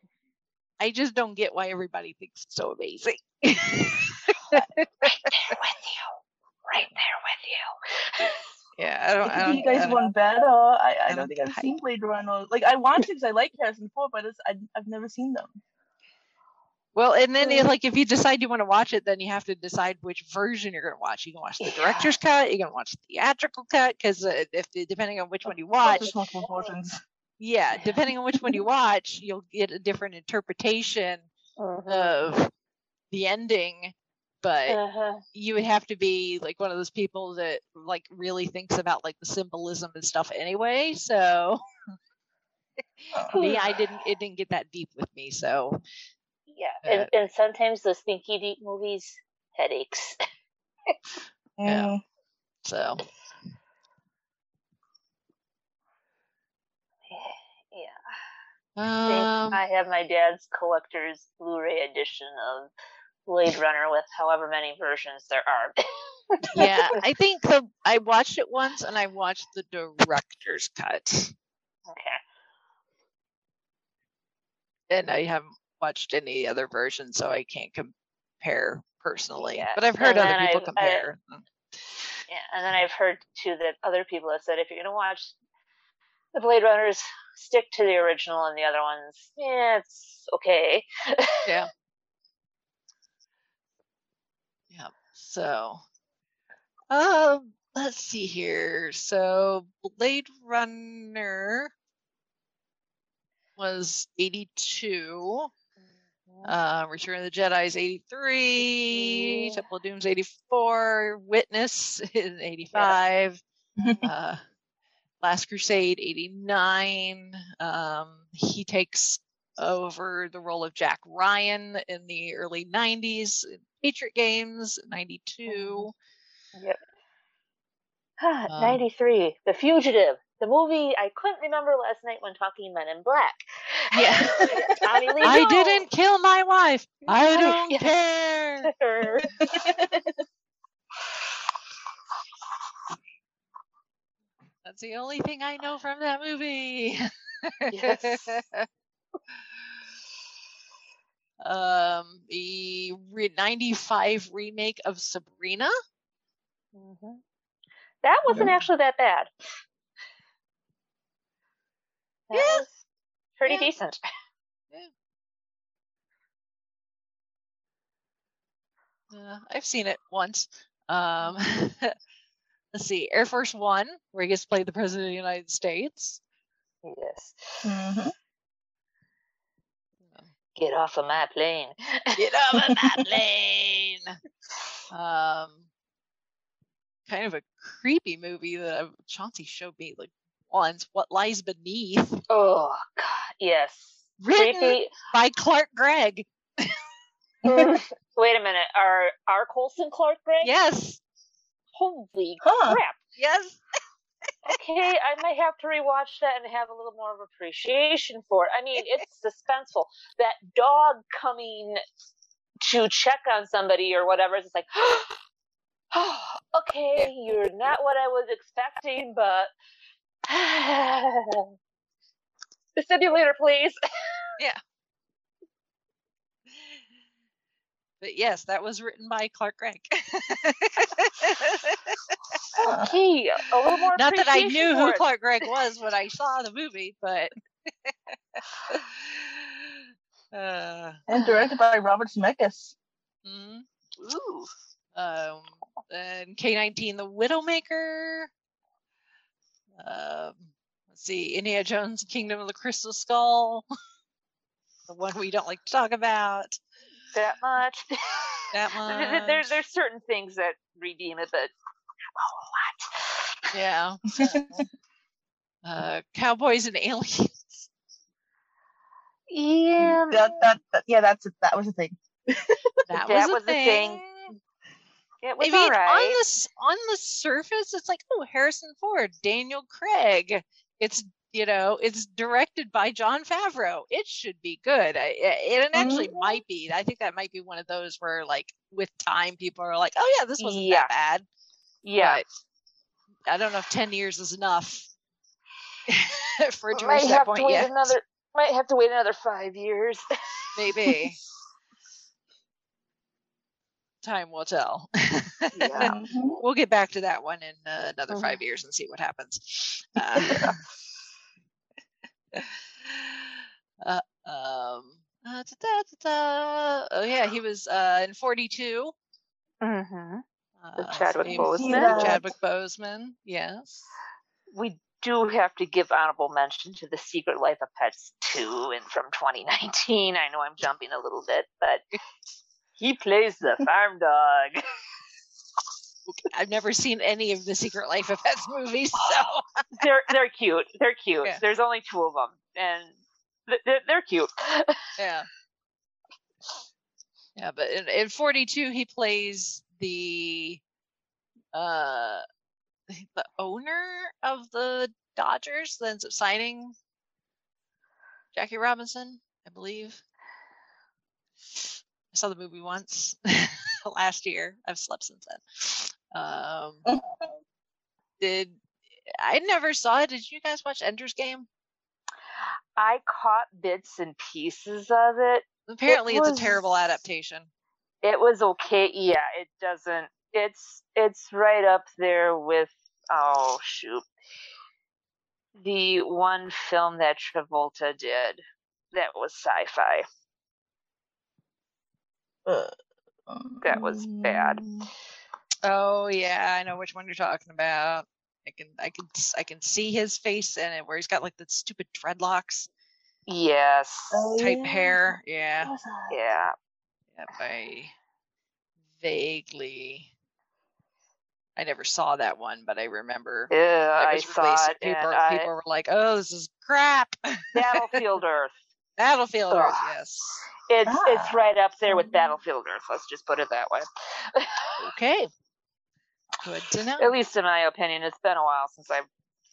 I just don't get why everybody thinks it's so amazing. Right there with you. Right there with you. yeah, I don't. I I don't think you guys I don't- want better. I, I I'm don't think I've seen Blade Runner. Like I want to because I like Harrison Ford, but it's, I, I've never seen them. Well, and then like if you decide you want to watch it, then you have to decide which version you're going to watch. You can watch the Yeah. director's cut. You can watch the theatrical cut because uh, if depending on which one you watch, multiple versions. yeah, depending on which one you watch, you'll get a different interpretation of the ending, but Uh-huh. you would have to be like one of those people that like really thinks about like the symbolism and stuff anyway. So me, I didn't. It didn't get that deep with me. So Yeah, Uh, and, and sometimes the stinky deep movies, headaches. yeah. So yeah. I um, I have my dad's collector's Blu-ray edition of Blade Runner with however many versions there are. yeah, I think the I watched it once and I watched the director's cut, Okay. and I haven't watched any other version, so I can't compare personally. Yeah, But I've heard and other people I've- I- compare. Yeah, and then I've heard too that other people have said if you're gonna watch the Blade Runners, stick to the original, and the other ones, yeah, it's okay. yeah. Yeah. So, um, let's see here. So, Blade Runner was 82. Uh, Return of the Jedi is 83. Temple of Doom's 84. Witness is 85. uh, Last Crusade 89. Um, he takes over the role of Jack Ryan in the early 90s. Patriot Games 92. Yep. Ah, Um, 93. The Fugitive. The movie I couldn't remember last night when talking Men in Black. Yeah. Tommy Lee I didn't kill my wife. I don't Yes. care. That's the only thing I know from that movie. Yes. um, the re- 95 remake of Sabrina. Mhm. That wasn't actually that bad. That Yeah. was pretty Yeah. decent. Uh, I've seen it once. Um, let's see, Air Force One, where he gets to play the President of the United States. Yes. Mhm. Get off of my plane. Get off of my plane. Um, kind of a creepy movie that Chauncey showed me like What lies beneath? Oh God, yes. Written Creepy. by Clark Gregg. Wait a minute. Are are Coulson Clark Gregg? Yes. Holy Huh. crap. Yes. Okay, I might have to rewatch that and have a little more of appreciation for it. I mean, it's suspenseful. That dog coming to check on somebody or whatever is like, okay, you're not what I was expecting, but defibrillator, please. Yeah. But yes, that was written by Clark Gregg. Okay, a little more. Not that I knew who it. Clark Gregg was when I saw the movie, but uh, And directed by Robert Zemeckis. mhm. Ooh. um, and K19, The Widowmaker. Um, let's see, Indiana Jones, Kingdom of the Crystal Skull. the one we don't like to talk about That much. that There- there- There's there's certain things that redeem it, but Yeah. uh, Cowboys and Aliens. yeah, That, that, that yeah, that's it. That was the thing. That, That was, was a the thing. thing. It was I mean, on the on the surface, it's like, oh, Harrison Ford, Daniel Craig. It's you know, it's directed by Jon Favreau. It should be good. I, it, it actually Mm-hmm. might be. I think that might be one of those where, like, with time, people are like, oh yeah, this wasn't Yeah. that bad. Yeah. But I don't know if ten years is enough for it to might reach that have point to wait yet. another. Might have to wait another five years. Maybe. Time will tell. Yeah. we'll get back to that one in uh, another five years and see what happens. Uh, uh, um, uh, da-da-da-da. oh yeah, he was uh, in 42. mm-hmm. Uh, Chadwick same- Boseman. Yeah. Chadwick Boseman, yes. We do have to give honorable mention to the Secret Life of Pets 2 and from 2019. I know I'm jumping a little bit, but he plays the farm dog. I've never seen any of the Secret Life of Pets movies, so they're they're cute. They're cute. Yeah. There's only two of them, and they're, they're cute. yeah. Yeah, but in, in 42 he plays the uh the owner of the Dodgers that ends up signing Jackie Robinson, I believe. I saw the movie once last year. I've slept since then. Um, did I never saw it? Did you guys watch Ender's Game? I caught bits and pieces of it. Apparently, It it's a terrible adaptation. It was okay. Yeah, it doesn't. It's it's right up there with oh shoot, the one film that Travolta did that was sci-fi. That was bad. Um, oh yeah, I know which one you're talking about. I can I can I can see his face in it where he's got like the stupid dreadlocks Yes. type oh, hair. Yeah. Yeah. Yep, I vaguely I never saw that one, but I remember Yeah, I saw it, People, and I- people were like, "Oh, this is crap." Battlefield Earth. Battlefield Earth, Ugh. yes. It's Ah. it's right up there with Battlefield Earth. Let's just put it that way. Okay. Good to know. At least in my opinion, it's been a while since I've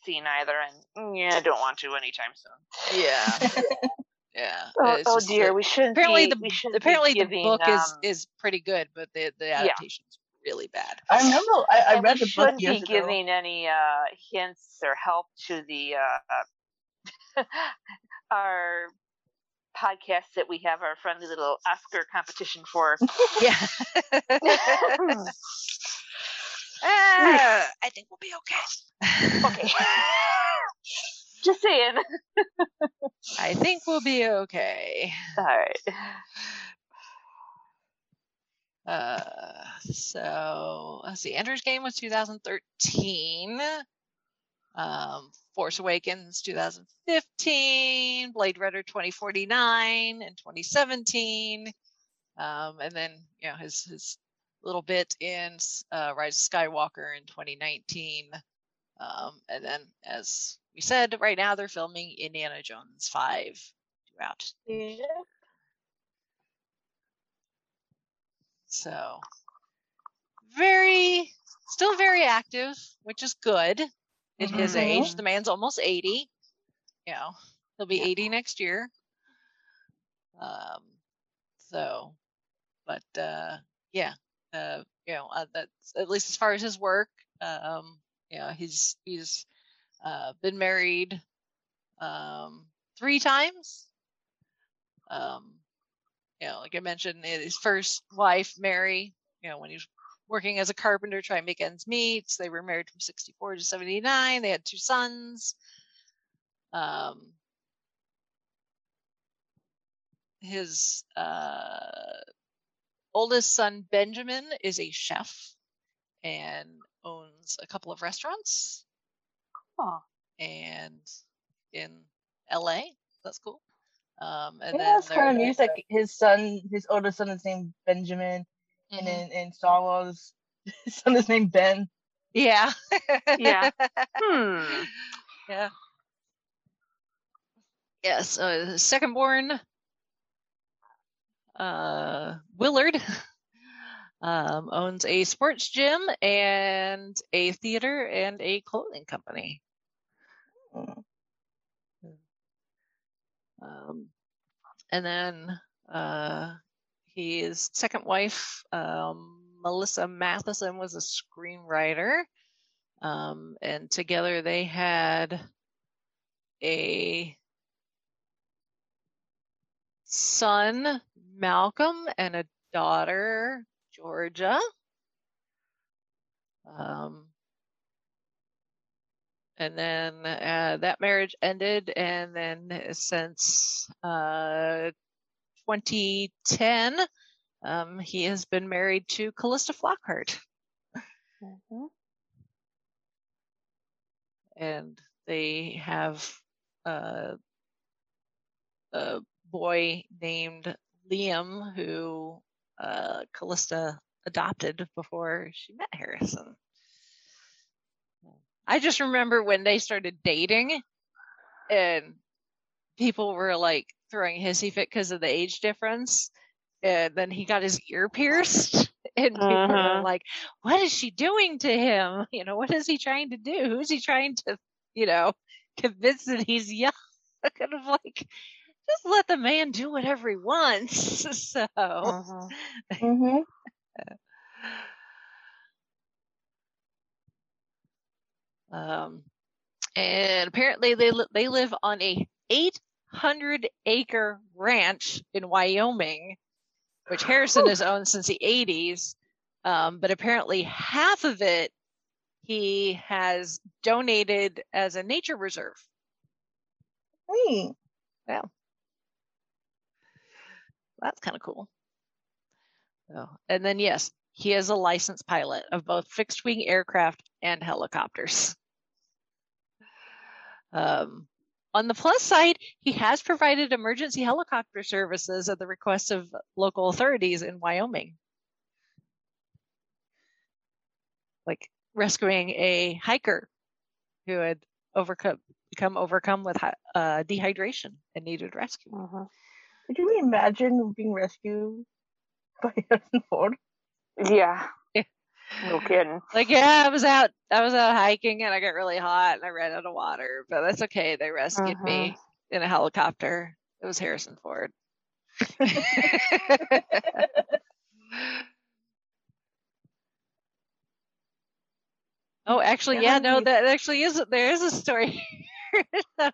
seen either, and mm, yeah, I don't want to anytime soon. Yeah. Yeah. Oh, oh dear, that- we shouldn't apparently be- the we shouldn't be apparently the book is um, is pretty good, but the the Yeah. adaptation's really bad. I remember I, I read the book shouldn't years be ago. giving any uh, hints or help to the uh, our podcast that we have our friendly little Oscar competition for. yeah. Ah, I think we'll be okay. okay. Just saying. I think we'll be okay. All right. Uh, so let's see. Ender's Game was 2013. Um, Force Awakens 2015. Blade Runner 2049 and 2017. Um, and then you know his his little bit in uh, Rise of Skywalker in 2019. Um, and then, as we said, right now they're filming Indiana Jones 5 throughout. So, very, still very active, which is good at his age. The man's almost 80. You know, he'll be 80 next year. Um, so, but, uh, yeah, uh, you know, uh, that's at least as far as his work. Um, you know, he's, he's, uh, been married, um, three times. Um, you know, like I mentioned, his first wife, Mary, you know, when he was working as a carpenter trying to make ends meet. They were married from 64 to 79. They had two sons. Um, his uh, oldest son, Benjamin, is a chef and owns a couple of restaurants. Oh. And in LA. That's cool. Um, and yeah, then it's kind of music. His son, his older son is named Benjamin, and Mm-hmm. in, in Star Wars, his son is named Ben. Yeah. Yeah. Hmm. Yeah. Yes, uh, second born, uh, Willard, um, owns a sports gym and a theater and a clothing company. Um, and then uh, his second wife, um, Melissa Mathison, was a screenwriter. Um, and together they had a son, Malcolm, and a daughter, Georgia. Um, and then uh, that marriage ended, and then since uh, 2010, um, he has been married to Calista Flockhart. And they have uh, a boy named Liam who uh, Callista adopted before she met Harrison. I just remember when they started dating and people were like throwing hissy fit because of the age difference. And then he got his ear pierced. And people were Mhm. like, what is she doing to him? You know, what is he trying to do? Who's he trying to, you know, convince that he's young? kind of like, just let the man do whatever he wants. So, Mm-hmm. um, and apparently they li- they live on a 800 acre ranch in Wyoming, which Harrison has owned since the 80s. Um, but apparently half of it he has donated as a nature reserve. Hmm. Yeah. That's kind of cool. So, and then yes, he is a licensed pilot of both fixed wing aircraft and helicopters. Um, on the plus side, he has provided emergency helicopter services at the request of local authorities in Wyoming. Like rescuing a hiker who had overcome become overcome with uh, dehydration and needed rescue. Could you imagine being rescued by Harrison Ford? Yeah. No kidding. Like, yeah, I was out, I was out hiking and I got really hot and I ran out of water, but that's okay. They rescued me in a helicopter. It was Harrison Ford. oh, actually, yeah, no, that actually is, there is a story. so,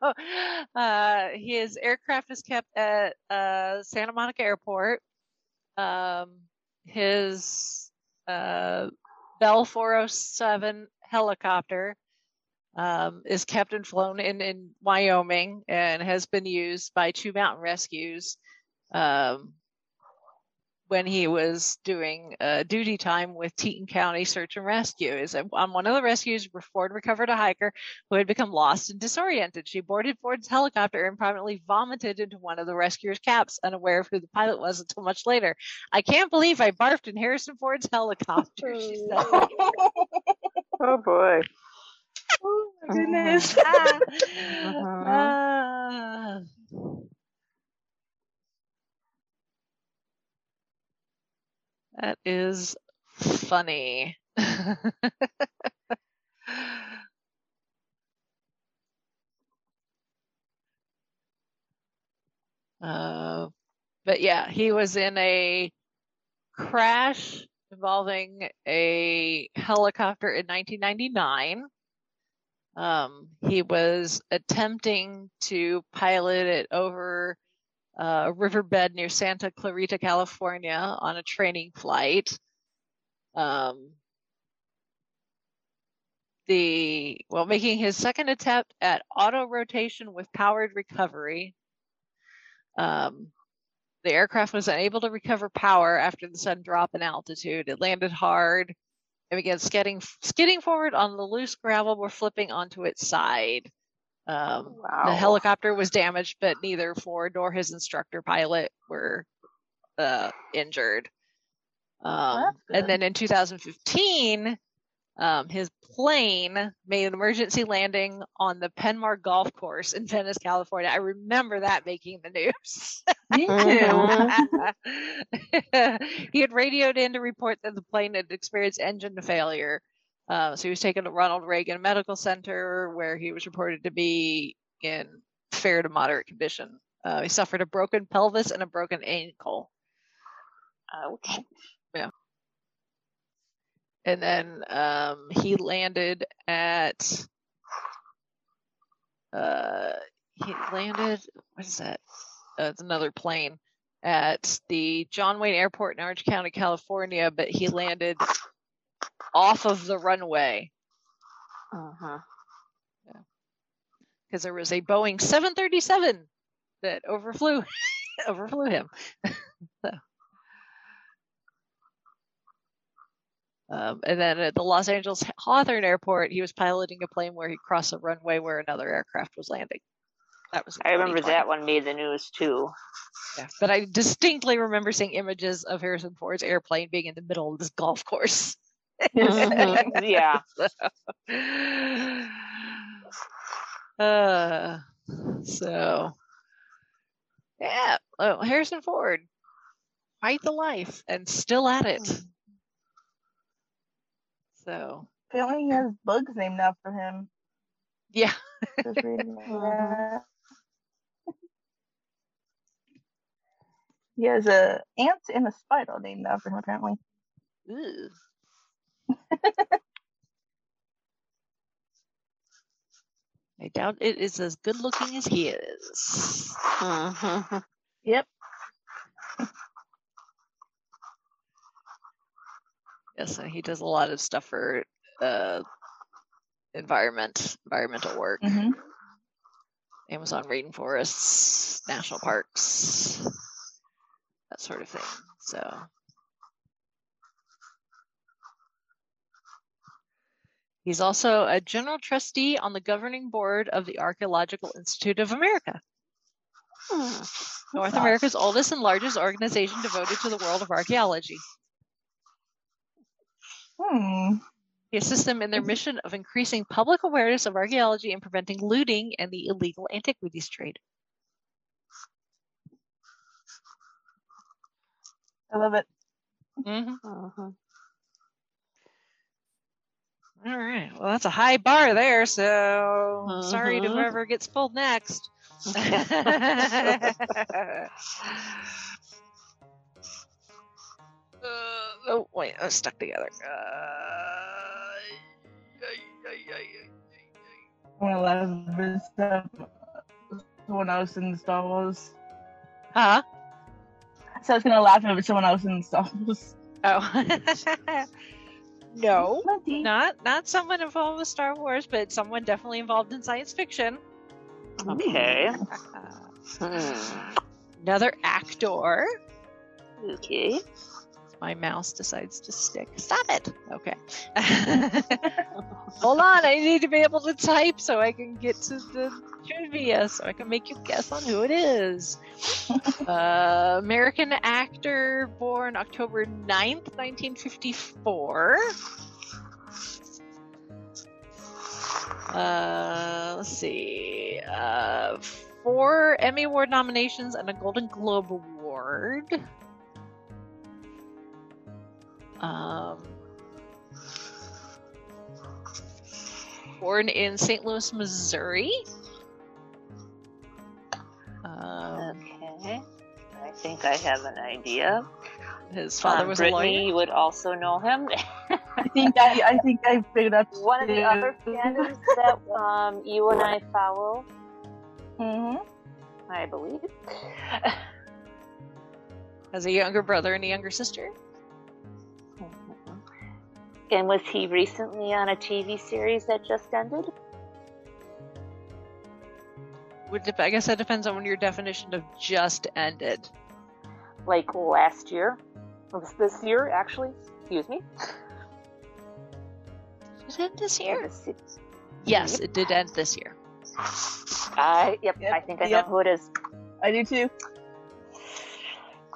uh, his aircraft is kept at uh, Santa Monica Airport. Um, his uh, Bell 407 helicopter um, is kept and flown in, in Wyoming and has been used by two mountain rescues um, when he was doing uh, duty time with Teton County Search and Rescue. Is on one of the rescues, Ford recovered a hiker who had become lost and disoriented. She boarded Ford's helicopter and prominently vomited into one of the rescuer's caps, unaware of who the pilot was until much later. I can't believe I barfed in Harrison Ford's helicopter. She said. Oh boy. Oh my goodness. Ah. That is funny. uh, but yeah, he was in a crash involving a helicopter in 1999. Um, he was attempting to pilot it over uh, a riverbed near Santa Clarita, California, on a training flight. Um, the well, making his second attempt at auto rotation with powered recovery. Um, the aircraft was unable to recover power after the sudden drop in altitude. It landed hard and began skidding, skidding forward on the loose gravel before flipping onto its side. Um, The helicopter was damaged, but neither Ford nor his instructor pilot were uh, injured. Um, and then in 2015, um, his plane made an emergency landing on the Penmar Golf Course in Venice, California. I remember that making the news. He had radioed in to report that the plane had experienced engine failure. Uh, so he was taken to Ronald Reagan Medical Center, where he was reported to be in fair to moderate condition. Uh, he suffered a broken pelvis and a broken ankle. Ouch. Yeah. And then um, he landed at. Uh, he landed. What is that? Uh, it's another plane at the John Wayne Airport in Orange County, California, but he landed off of the runway Uh-huh. Yeah. because there was a Boeing 737 that overflew overflew him. So. Um, and then at the Los Angeles Hawthorne Airport, he was piloting a plane where he crossed a runway where another aircraft was landing. That was. I remember 2020. that one made the news too. Yeah, but I distinctly remember seeing images of Harrison Ford's airplane being in the middle of this golf course. Mhm, yeah. uh, so, yeah. Oh, Harrison Ford, fight the life and still at it. So, Apparently, he has bugs named after him. yeah. Just reading that. He has a ant and a spider named after him. Apparently. Ew. I doubt it is as good looking as he is. Yep. Yes, and he does a lot of stuff for uh, environment, environmental work. Mhm. Amazon rainforests, national parks, that sort of thing. So, he's also a general trustee on the governing board of the Archaeological Institute of America, North America's oldest and largest organization devoted to the world of archaeology. Hmm. He assists them in their mission of increasing public awareness of archaeology and preventing looting and the illegal antiquities trade. I love it. Mm-hmm. All right. Well, that's a high bar there. So sorry to Mhm. whoever gets pulled next. Uh, oh wait, I'm stuck together. Uh, When I love this stuff, someone else in Star Wars. Huh? So I was gonna laugh if someone else in Star Wars. Oh. no, not not someone involved with Star Wars, but someone definitely involved in science fiction. Okay. Uh, another actor. Okay. My mouse decides to stick. Stop it. Okay. Hold on, I need to be able to type so I can get to the trivia so I can make you guess on who it is. uh, American actor born October 9th, 1954. Uh, let's see. Uh, four Emmy Award nominations and a Golden Globe Award. Um, born in St. Louis, Missouri. Um, I think I have an idea. His father Um, was a Brittany lawyer. would also know him. I think I, I think I figured out One of the other fandoms that um, you and I follow, hmm I believe. Has a younger brother and a younger sister. And was he recently on a TV series that just ended? Would dep- I guess that depends on when your definition of just ended. Like last year? Or was this year, actually? Excuse me. Did it end this year? This- Yes, it did end this year. I, yep, I think I yep. know who it is. I do too.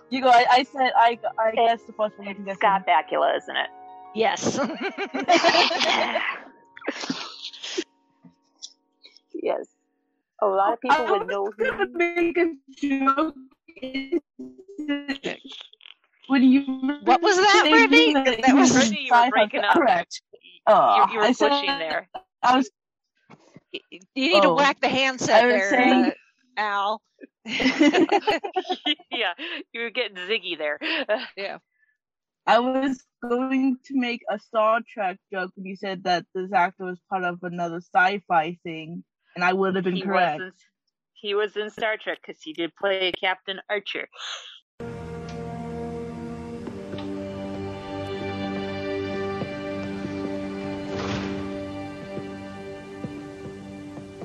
You go. I, I said I. I guess the first one you can guess. Scott Bakula, isn't it? Yes. yes. A lot of people I would know who. gonna make a joke. When you What was that, say Brittany? that That was- you Brittany, you were sci-fi breaking up. Correct. Oh, you, you were I said- there. I was. You need to Oh. whack the handset I was there, saying- uh, Al. yeah, you were getting ziggy there. Yeah. I was going to make a Star Trek joke when you said that this actor was part of another sci-fi thing, and I would have been he correct. was in, he was in Star Trek because he did play Captain Archer.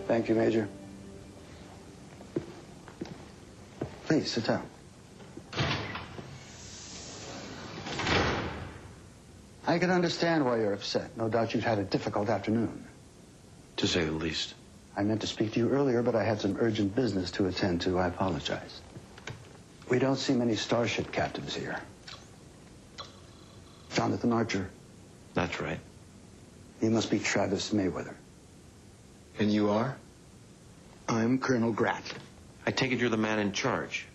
Thank you, Major. Please sit down. I I can understand why you're upset. No doubt you've had a difficult afternoon. To say the least. I meant to speak to you earlier, but I had some urgent business to attend to. I apologize. We don't see many starship captains here. Jonathan Archer. That's right. You must be Travis Mayweather. And you are? I'm Colonel Grat. I take it you're the man in charge.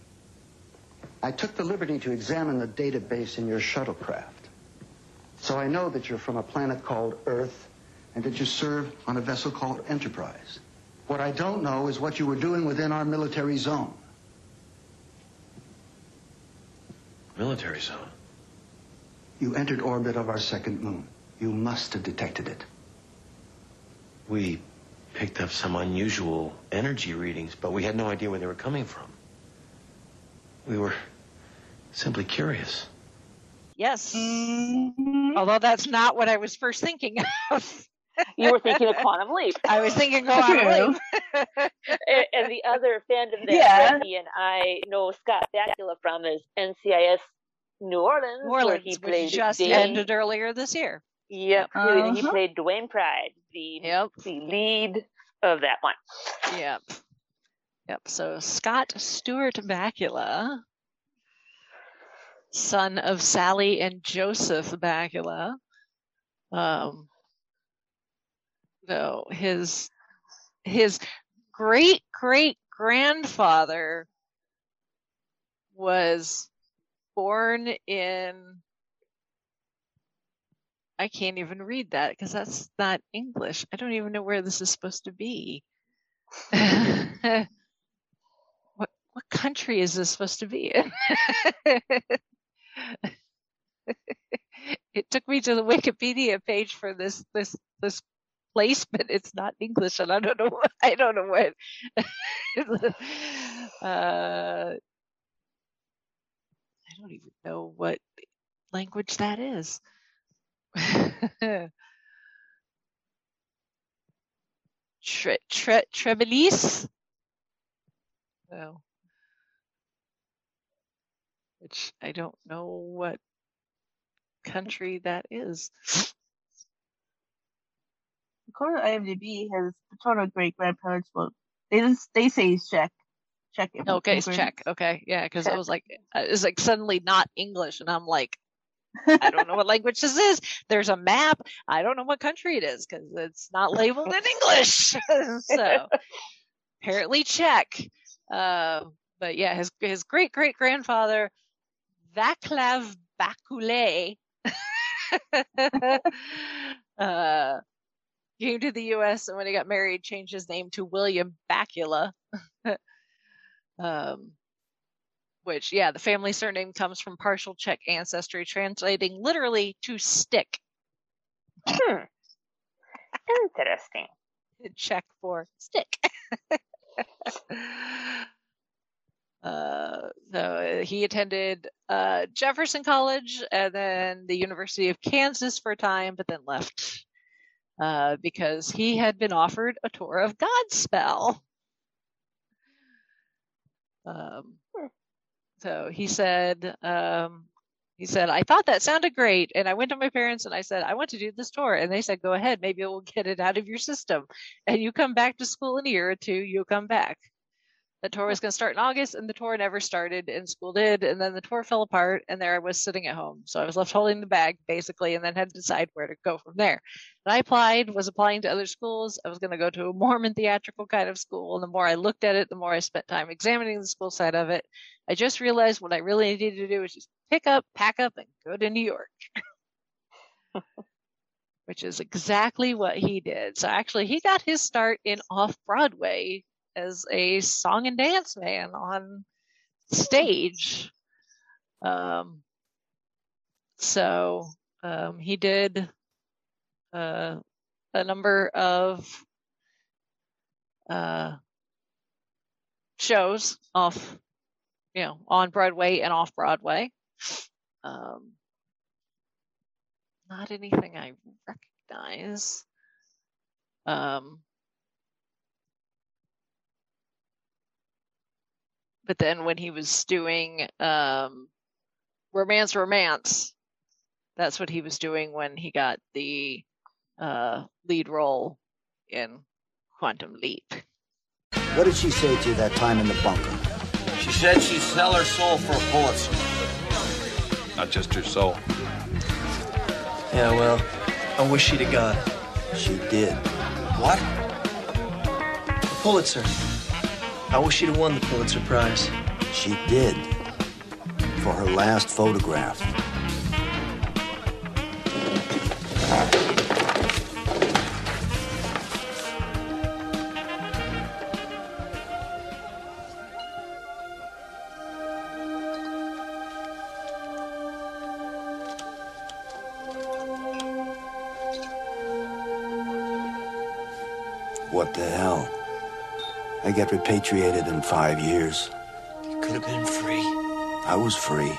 I took the liberty to examine the database in your shuttlecraft. So I know that you're from a planet called Earth and that you serve on a vessel called Enterprise. What I don't know is what you were doing within our military zone. Military zone. You entered orbit of our second moon. You must have detected it. We picked up some unusual energy readings, but we had no idea where they were coming from. We were simply curious. Yes. Although that's not what I was first thinking of. You were thinking of Quantum Leap. I was thinking Quantum Leap. and, and the other fandom that Yeah. Becky and I know Scott Bakula from is NCIS New Orleans, New where Orleans, he which played just Dwayne. ended earlier this year. Yep, he- he Uh-huh. played Dwayne Pride, the yep. the lead of that one. Yep. Yep. So Scott Stewart Bakula, son of Sally and Joseph Bakula. Um, so his his great great grandfather was born in I can't even read that because that's not English. I don't even know where this is supposed to be. what what country is this supposed to be in? it took me to the Wikipedia page for this this this place, but it's not English, and I don't know what I don't know what. uh, I don't even know what language that is. Tre, tre, Trebelis? No. Which I don't know what country that is. According to IMDb, his paternal great grandparents were they just they say he's Czech. Czech. Okay, it's. Czech. Okay, yeah, because it was like it was like suddenly not English, and I'm like, I don't know what language this is. There's a map. I don't know what country it is because it's not labeled in English. so apparently Czech. Uh, but yeah, his his great great grandfather Vaclav Bakule uh, came to the U.S. and when he got married, changed his name to William Bakula. um, which, yeah, the family surname comes from partial Czech ancestry, translating literally to stick. Hmm. Interesting. Czech for stick. Uh, so he attended uh, Jefferson College and then the University of Kansas for a time, but then left uh, because he had been offered a tour of Godspell. Um, so he said, um, he said, I thought that sounded great. And I went to my parents and I said, I want to do this tour. And they said, go ahead. Maybe we'll get it out of your system. And you come back to school in a year or two, you'll come back. The tour was going to start in August and the tour never started and school did. And then the tour fell apart and there I was sitting at home. So I was left holding the bag basically and then had to decide where to go from there. And I applied, was applying to other schools. I was going to go to a Mormon theatrical kind of school. And the more I looked at it, the more I spent time examining the school side of it. I just realized what I really needed to do was just pick up, pack up, and go to New York. Which is exactly what he did. So actually, he got his start in off Broadway as a song and dance man on stage. Um, so um, he did uh, a number of uh, shows off, you know, on Broadway and off Broadway. Um, not anything I recognize. Um, but then when he was doing um, romance romance that's what he was doing when he got the uh, lead role in Quantum Leap. What did she say to you that time in the bunker? She said she'd sell her soul for a Pulitzer. Not just her soul. Yeah, well, I wish she'd have got it. She did. What? The Pulitzer. I wish she'd have won the Pulitzer Prize. She did. For her last photograph. I get repatriated in five years. You could have been free. I was free.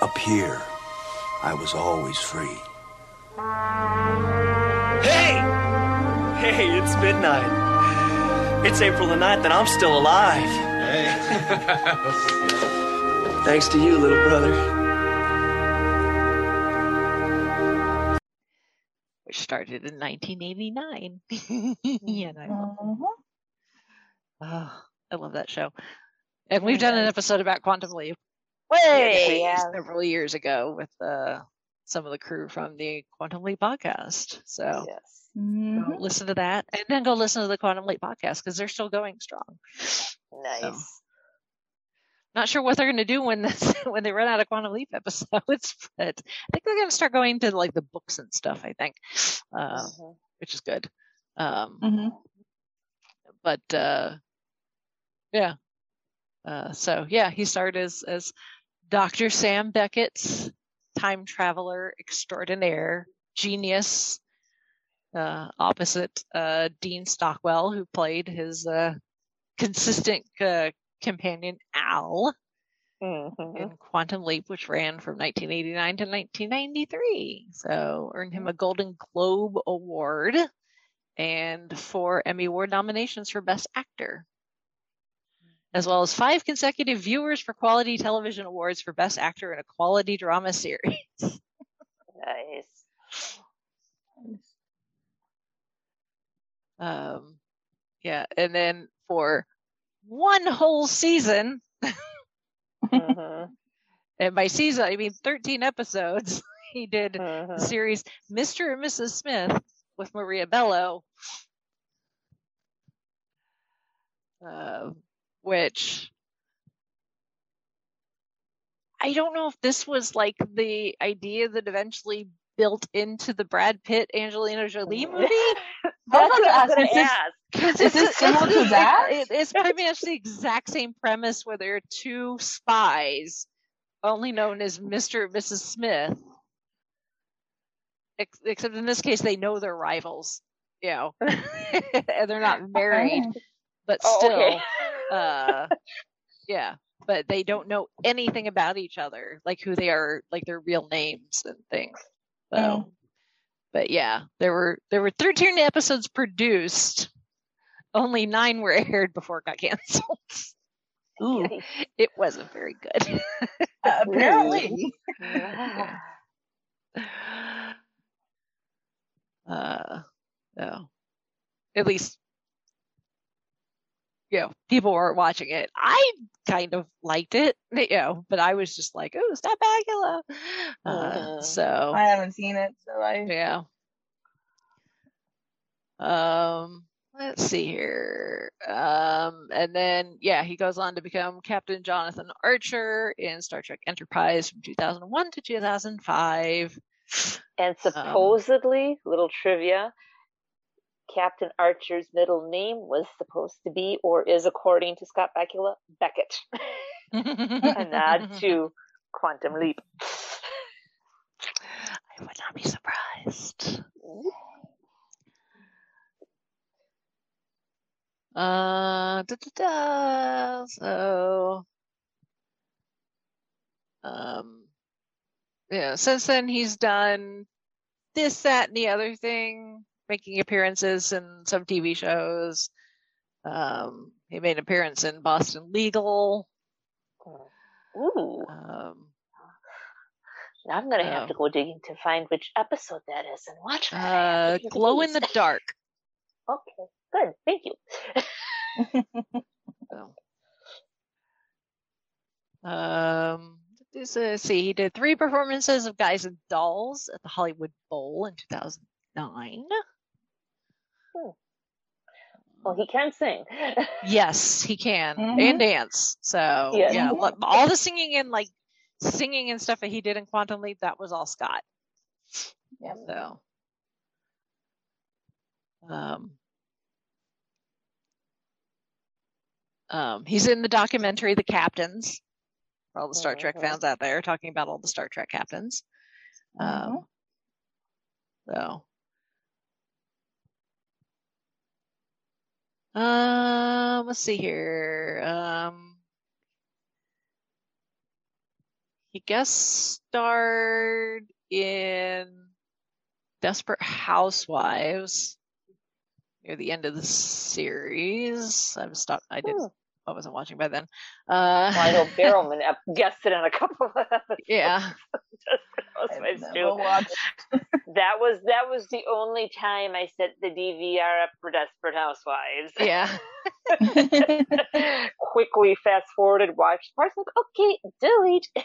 Up here, I was always free. Hey! Hey, it's midnight. It's April the 9th, and I'm still alive. Hey. Thanks to you, little brother. Which started in 1989. yeah, and I love, oh, I love that show. And we've done an episode about Quantum Leap way Yeah. several years ago with uh, some of the crew from the Quantum Leap podcast. So Yes. go mm-hmm. listen to that, and then go listen to the Quantum Leap podcast because they're still going strong. Nice. Not sure what they're going to do when this when they run out of Quantum Leap episodes, but I think they're going to start going to like the books and stuff. I think, uh, which is good. Um, But uh, yeah, uh, so yeah, he started as as Dr. Sam Beckett's time traveler extraordinaire, genius, uh, opposite uh, Dean Stockwell, who played his uh, consistent uh, companion Al in Quantum Leap, which ran from 1989 to 1993. So earned him a Golden Globe Award and four Emmy Award nominations for Best Actor, as well as five consecutive Viewers for Quality Television Awards for Best Actor in a Quality Drama Series. Nice. Um, yeah, and then for one whole season, and by season I mean 13 episodes, he did the series Mr. and Mrs. Smith with Maria Bello, uh, which I don't know if this was like the idea that eventually built into the Brad Pitt Angelina Jolie movie. That's what I was going to ask. Is this similar to that? It, it's pretty much the exact same premise where there are two spies, only known as Mr. and Mrs. Smith. Ex- except in this case, they know they're rivals, you know, and they're not married, but Oh, still, okay. uh, yeah. But they don't know anything about each other, like who they are, like their real names and things. So, Mm. But yeah, there were there were 13 episodes produced. Only nine were aired before it got canceled. Ooh. It wasn't very good. Apparently. uh, no. At least, you know, people weren't watching it. I kind of liked it, you know, but I was just like, oh, Scott Bakula. Uh, so I haven't seen it, so I yeah. Um, let's see here. Um, and then yeah, he goes on to become Captain Jonathan Archer in Star Trek Enterprise from 2001 to 2005. And supposedly, little trivia, Captain Archer's middle name was supposed to be, or is according to Scott Bakula, Beckett. A nod to Quantum Leap. I would not be surprised. Uh, da, da, da. So, um, yeah. Since then, he's done this, that, and the other thing, making appearances in some TV shows. Um, he made an appearance in Boston Legal. Ooh. Um, now I'm gonna Oh. have to go digging to find which episode that is and watch. it. uh, Glow in the Dark. Okay, good. Thank you. So, um, this, let's see, he did three performances of Guys and Dolls at the Hollywood Bowl in 2009. Well, he can sing. Yes, he can Mhm. and dance. So Yes. yeah, lo- all the singing and like singing and stuff that he did in Quantum Leap, that was all Scott. Yeah. So, um, um, he's in the documentary The Captains. For all the Star Trek Mhm. fans out there, talking about all the Star Trek captains. Um, so. Um, let's see here. Um, he guest starred in Desperate Housewives near the end of the series. I'm stopped. I didn't. I wasn't watching by then. Uh, Well, I know Barrowman it on a couple of episodes. yeah. Housewives never too. That was that was the only time I set the DVR up for Desperate Housewives. Yeah. Quickly fast forwarded, watched parts like okay, delete.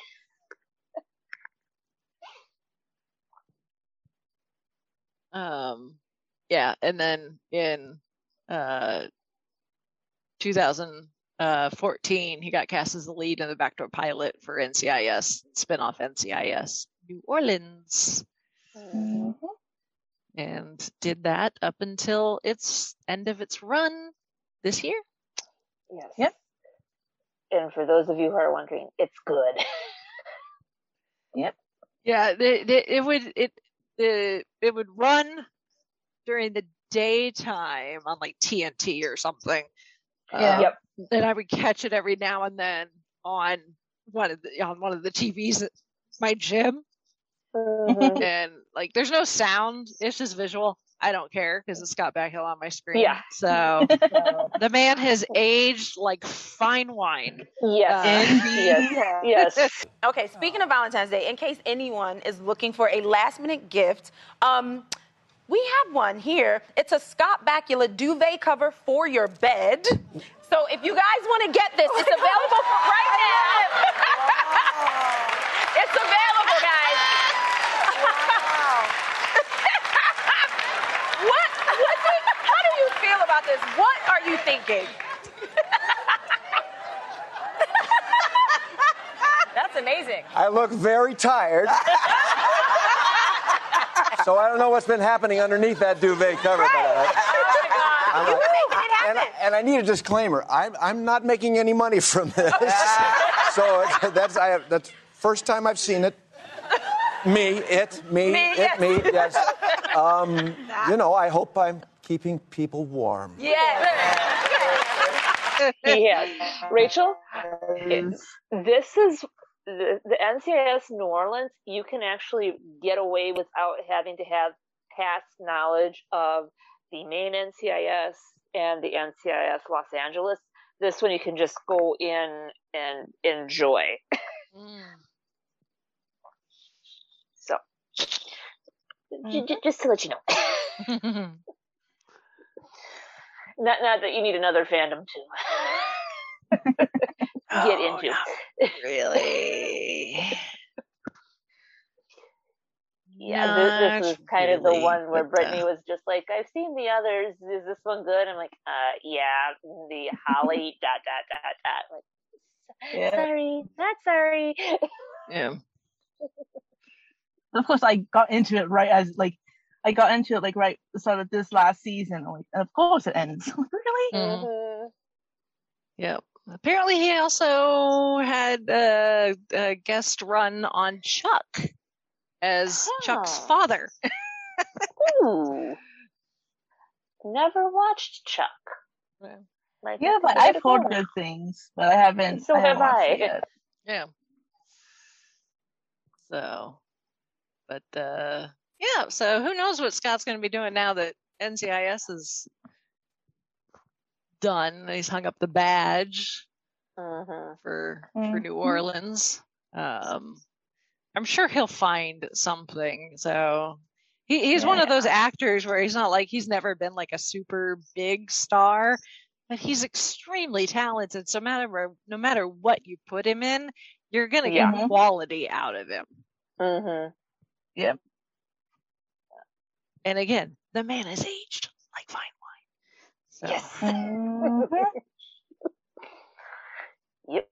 Um, yeah, and then in uh 2014, he got cast as the lead in the backdoor pilot for NCIS spinoff NCIS New Orleans, mm-hmm. and did that up until its end of its run this year. Yes. Yep. And for those of you who are wondering, it's good. Yep. Yeah, it, it, it would it it, it would run during the daytime on like TNT or something. Yeah. Um, yep. Then I would catch it every now and then on one of the on one of the TVs at my gym, Mhm. and like there's no sound; it's just visual. I don't care because it's Scott Bakula on my screen. Yeah. So the man has aged like fine wine. Yes. Uh, yes. Yes. Okay, speaking of Valentine's Day, in case anyone is looking for a last minute gift, um, we have one here. It's a Scott Bakula duvet cover for your bed. So if you guys want to get this, it's available for right now. it's available, guys. what? What? Do, how do you feel about this? What are you thinking? That's amazing. I look very tired. so I don't know what's been happening underneath that duvet cover. But, uh, it and, I- and I need a disclaimer. I'm, I'm not making any money from this. so that's I have, that's first time I've seen it. Me, it, me, Me, it, yes. me, yes. Um, you know, I hope I'm keeping people warm. Yes. he has. Rachel, it's, this is the, the NCIS New Orleans. You can actually get away without having to have past knowledge of the main NCIS and the NCIS Los Angeles. This one you can just go in and enjoy. Mm. so, j- j- just to let you know. Not, not that you need another fandom to get into. really? Yeah, this, this is kind of the one where Brittany uh, was just like, I've seen the others. Is this one good? I'm like, uh, yeah, the Holly dot dot dot dot. Like, Yeah. sorry, not sorry. Yeah. Of course, I got into it right as like I got into it like right at the start of this last season. Like, and of course it ends. really? Mhm. Yep. Apparently, he also had a, a guest run on Chuck as Chuck's father. Ooh. Never watched Chuck. Might Yeah, have to but I've heard good things, but I haven't. So I haven't have I. Yeah. So, but uh, yeah. So who knows what Scott's going to be doing now that NCIS is done? He's hung up the badge. Mhm. for for New. Orleans. Um, I'm sure he'll find something. So he, he's one of those actors where he's not like he's never been like a super big star, but he's extremely talented. So no matter no matter what you put him in, you're gonna Yeah. get quality out of him. Mm-hmm. Yep. And again, the man is aged like fine wine. So Mhm. Yep.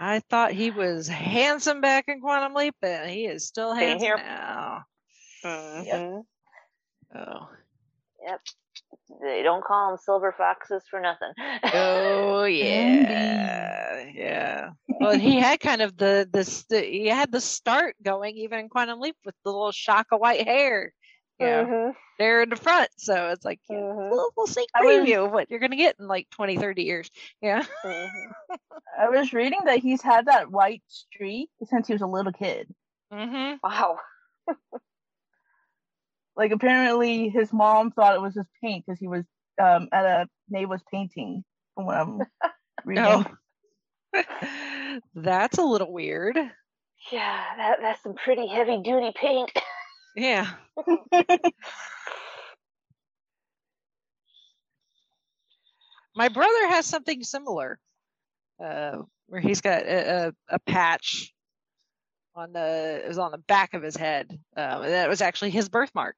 I thought he was handsome back in Quantum Leap, but he is still handsome here. now. Mhm. Oh. Yep. They don't call them silver foxes for nothing. Oh yeah, yeah. Well, he had kind of the the he had the start going even in Quantum Leap with the little shock of white hair, you know, Mhm. there in the front. So it's like yeah, little, little sneak I was- preview of what you're gonna get in like 20, 30 years. Yeah. Mhm. I was reading that he's had that white streak since he was a little kid. Mm-hmm. Wow. Like apparently his mom thought it was just paint because he was um, at a neighbor's painting. From what I'm reading. Oh. That's a little weird. Yeah, that, that's some pretty heavy duty paint. Yeah. My brother has something similar, uh, where he's got a, a, a patch on the it was on the back of his head, um, and that was actually his birthmark.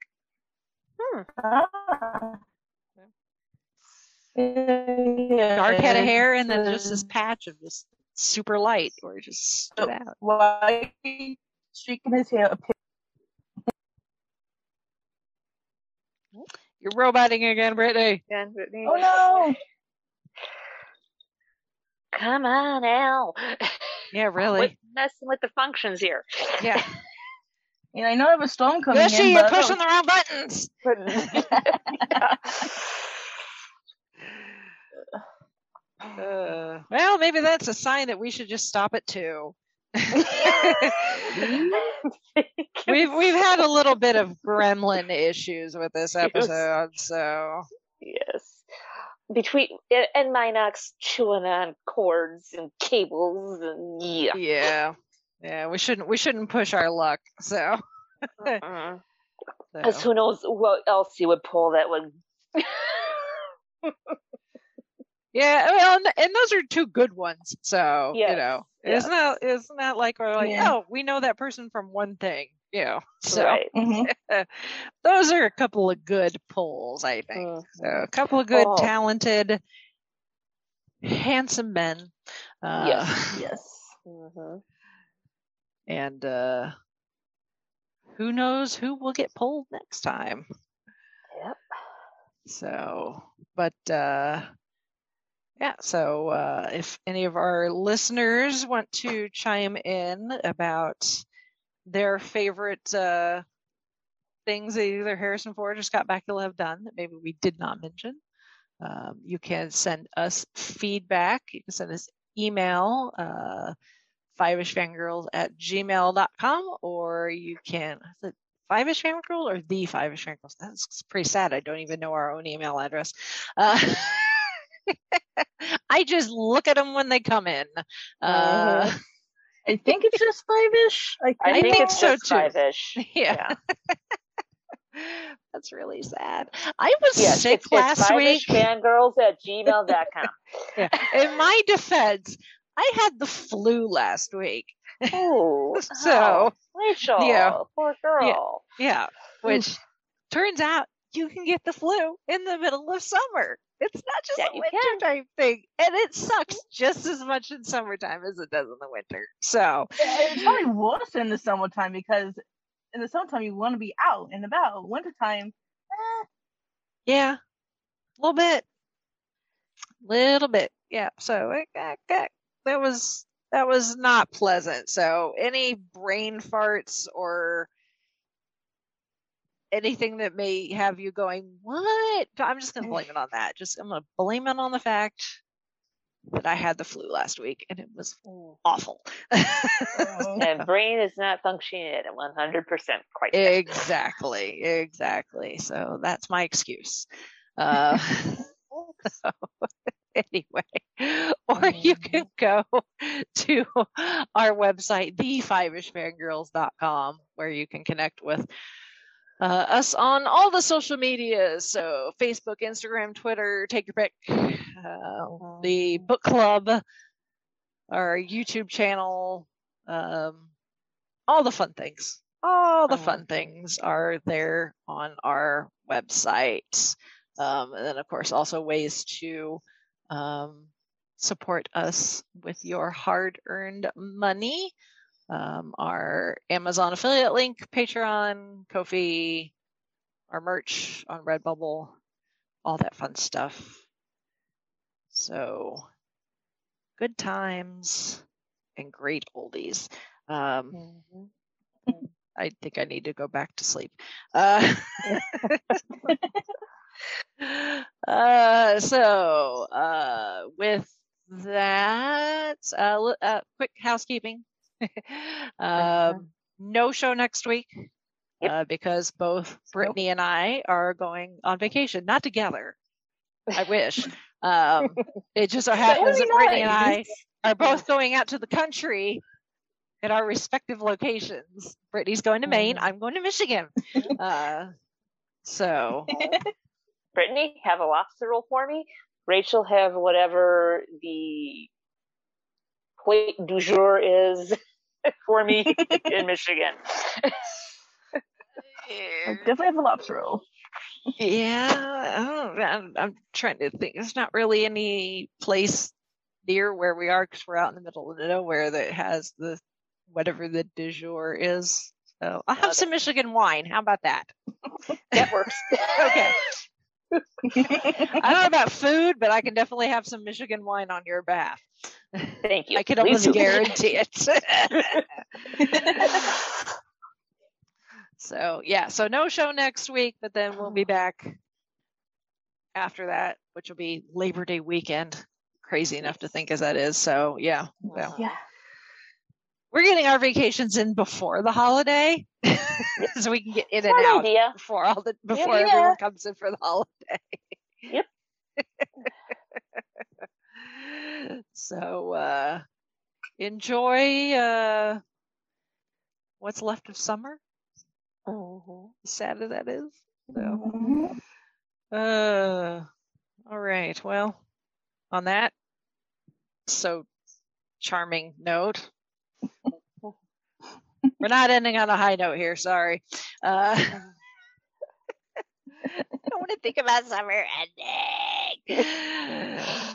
Ah. Dark head of hair, and then just this patch of just super light, or just stood out. white streak in his hair. You're roboting again, Brittany. Again, Brittany. Oh no! Come on, Al. Yeah, really. Quit messing with the functions here. Yeah. You know, I know I have a storm coming Yoshi, in. you're pushing the wrong buttons. Uh, well, maybe that's a sign that we should just stop it two. We've we've had a little bit of gremlin issues with this Yes. episode, so Yes. Between and- Minox chewing on cords and cables and yeah. yeah, yeah, we shouldn't we shouldn't push our luck. So, Uh-uh. so. who knows what else he would pull that would yeah, well, and- and those are two good ones. So you know, yes. isn't that isn't that like we're like Yeah. oh we know that person from one thing, you know, so. Right. Mhm. those are a couple of good pulls, I think. So a couple of good, Oh. talented, handsome men. Uh, Yes. Yes. hmm And uh, who knows who will get pulled next time? Yep. So, but uh, yeah. So uh, if any of our listeners want to chime in about their favorite uh, things that either Harrison Ford or Scott Bakula have done that maybe we did not mention, um, you can send us feedback. You can send us email. Uh, fiveishfangirls at gmail.com or you can five-ish fangirl or the five-ish that's pretty sad i don't even know our own email address uh, i just look at them when they come in uh, Mhm. I think it's just five ish. I think, I, think, think it's so, just too. five-ish. yeah, that's really sad i was Yes, sick it's, last it's week fangirls at gmail.com. yeah. in my defense i had the flu last week Oh, So, Rachel, yeah. poor girl. Yeah, which turns out you can get the flu in the middle of summer. It's not just Yeah, a you wintertime thing, and it sucks just as much in summertime as it does in the winter. So, it's probably worse in the summertime because in the summertime you want to be out and about. Wintertime, eh, yeah, a little bit, little bit, yeah. So it, that, that that was that was not pleasant. So any brain farts or anything that may have you going, what? I'm just going to blame it on that. Just I'm going to blame it on the fact that I had the flu last week and it was awful. and brain is not functioning at 100% quite yet. exactly, exactly. So that's my excuse. Uh, so, anyway, or you can go to our website, the5ishfangirls.com, where you can connect with uh, us on all the social medias. So Facebook, Instagram, Twitter, take your pick, uh, the book club, our YouTube channel, um, all the fun things. All the fun things are there on our website. Um, and then, of course, also ways to um, support us with your hard earned money. Um, our Amazon affiliate link, Patreon, Ko-fi, our merch on Redbubble, all that fun stuff. So, good times and great oldies. Um, I think I need to go back to sleep. Uh, uh, so, uh, with that, uh, uh, quick housekeeping. um, no show next week uh, because both Brittany and I are going on vacation, not together. I wish. Um, it just so happens that Brittany and I are both going out to the country at our respective locations. Brittany's going to Maine. I'm going to Michigan. Uh, so Brittany, have a lobster roll for me. Rachel, have whatever the plate du jour is for me in Michigan. I definitely have a lobster roll. Yeah, I'm, I'm trying to think. There's not really any place near where we are because we're out in the middle of nowhere that has the whatever the du jour is. So I'll have some Michigan wine. How about that? That works. okay. I don't know about food, but I can definitely have some Michigan wine on your behalf. Thank you. I can almost guarantee it. so yeah, so no show next week, but then we'll be back after that, which will be Labor Day weekend. Crazy enough to think as that is. So yeah, well, Yeah. We're getting our vacations in before the holiday, so we can get in and out idea. before all the before yeah. everyone comes in for the holiday. Yep. so uh enjoy uh what's left of summer. As sad as that is. So uh all right. Well, on that so charming note. We're not ending on a high note here, sorry. Uh I don't want to think about summer ending.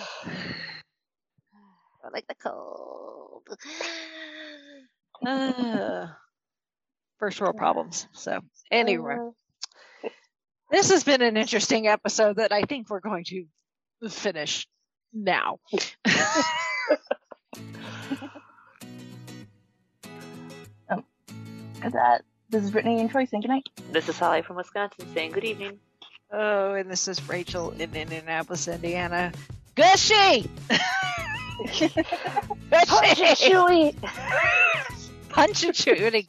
I like the cold. Uh, first world problems. So, anyway, this has been an interesting episode that I think we're going to finish now. Is that this is Brittany and Troy saying goodnight. This is Sally from Wisconsin saying good evening. Oh, and this is Rachel in Indianapolis, Indiana. Gushy! Punch and chewy. Punch and chewy.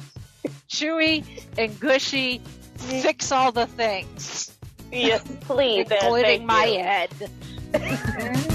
Chewy and gushy. Fix all the things. Yes, please. and Including my you. head.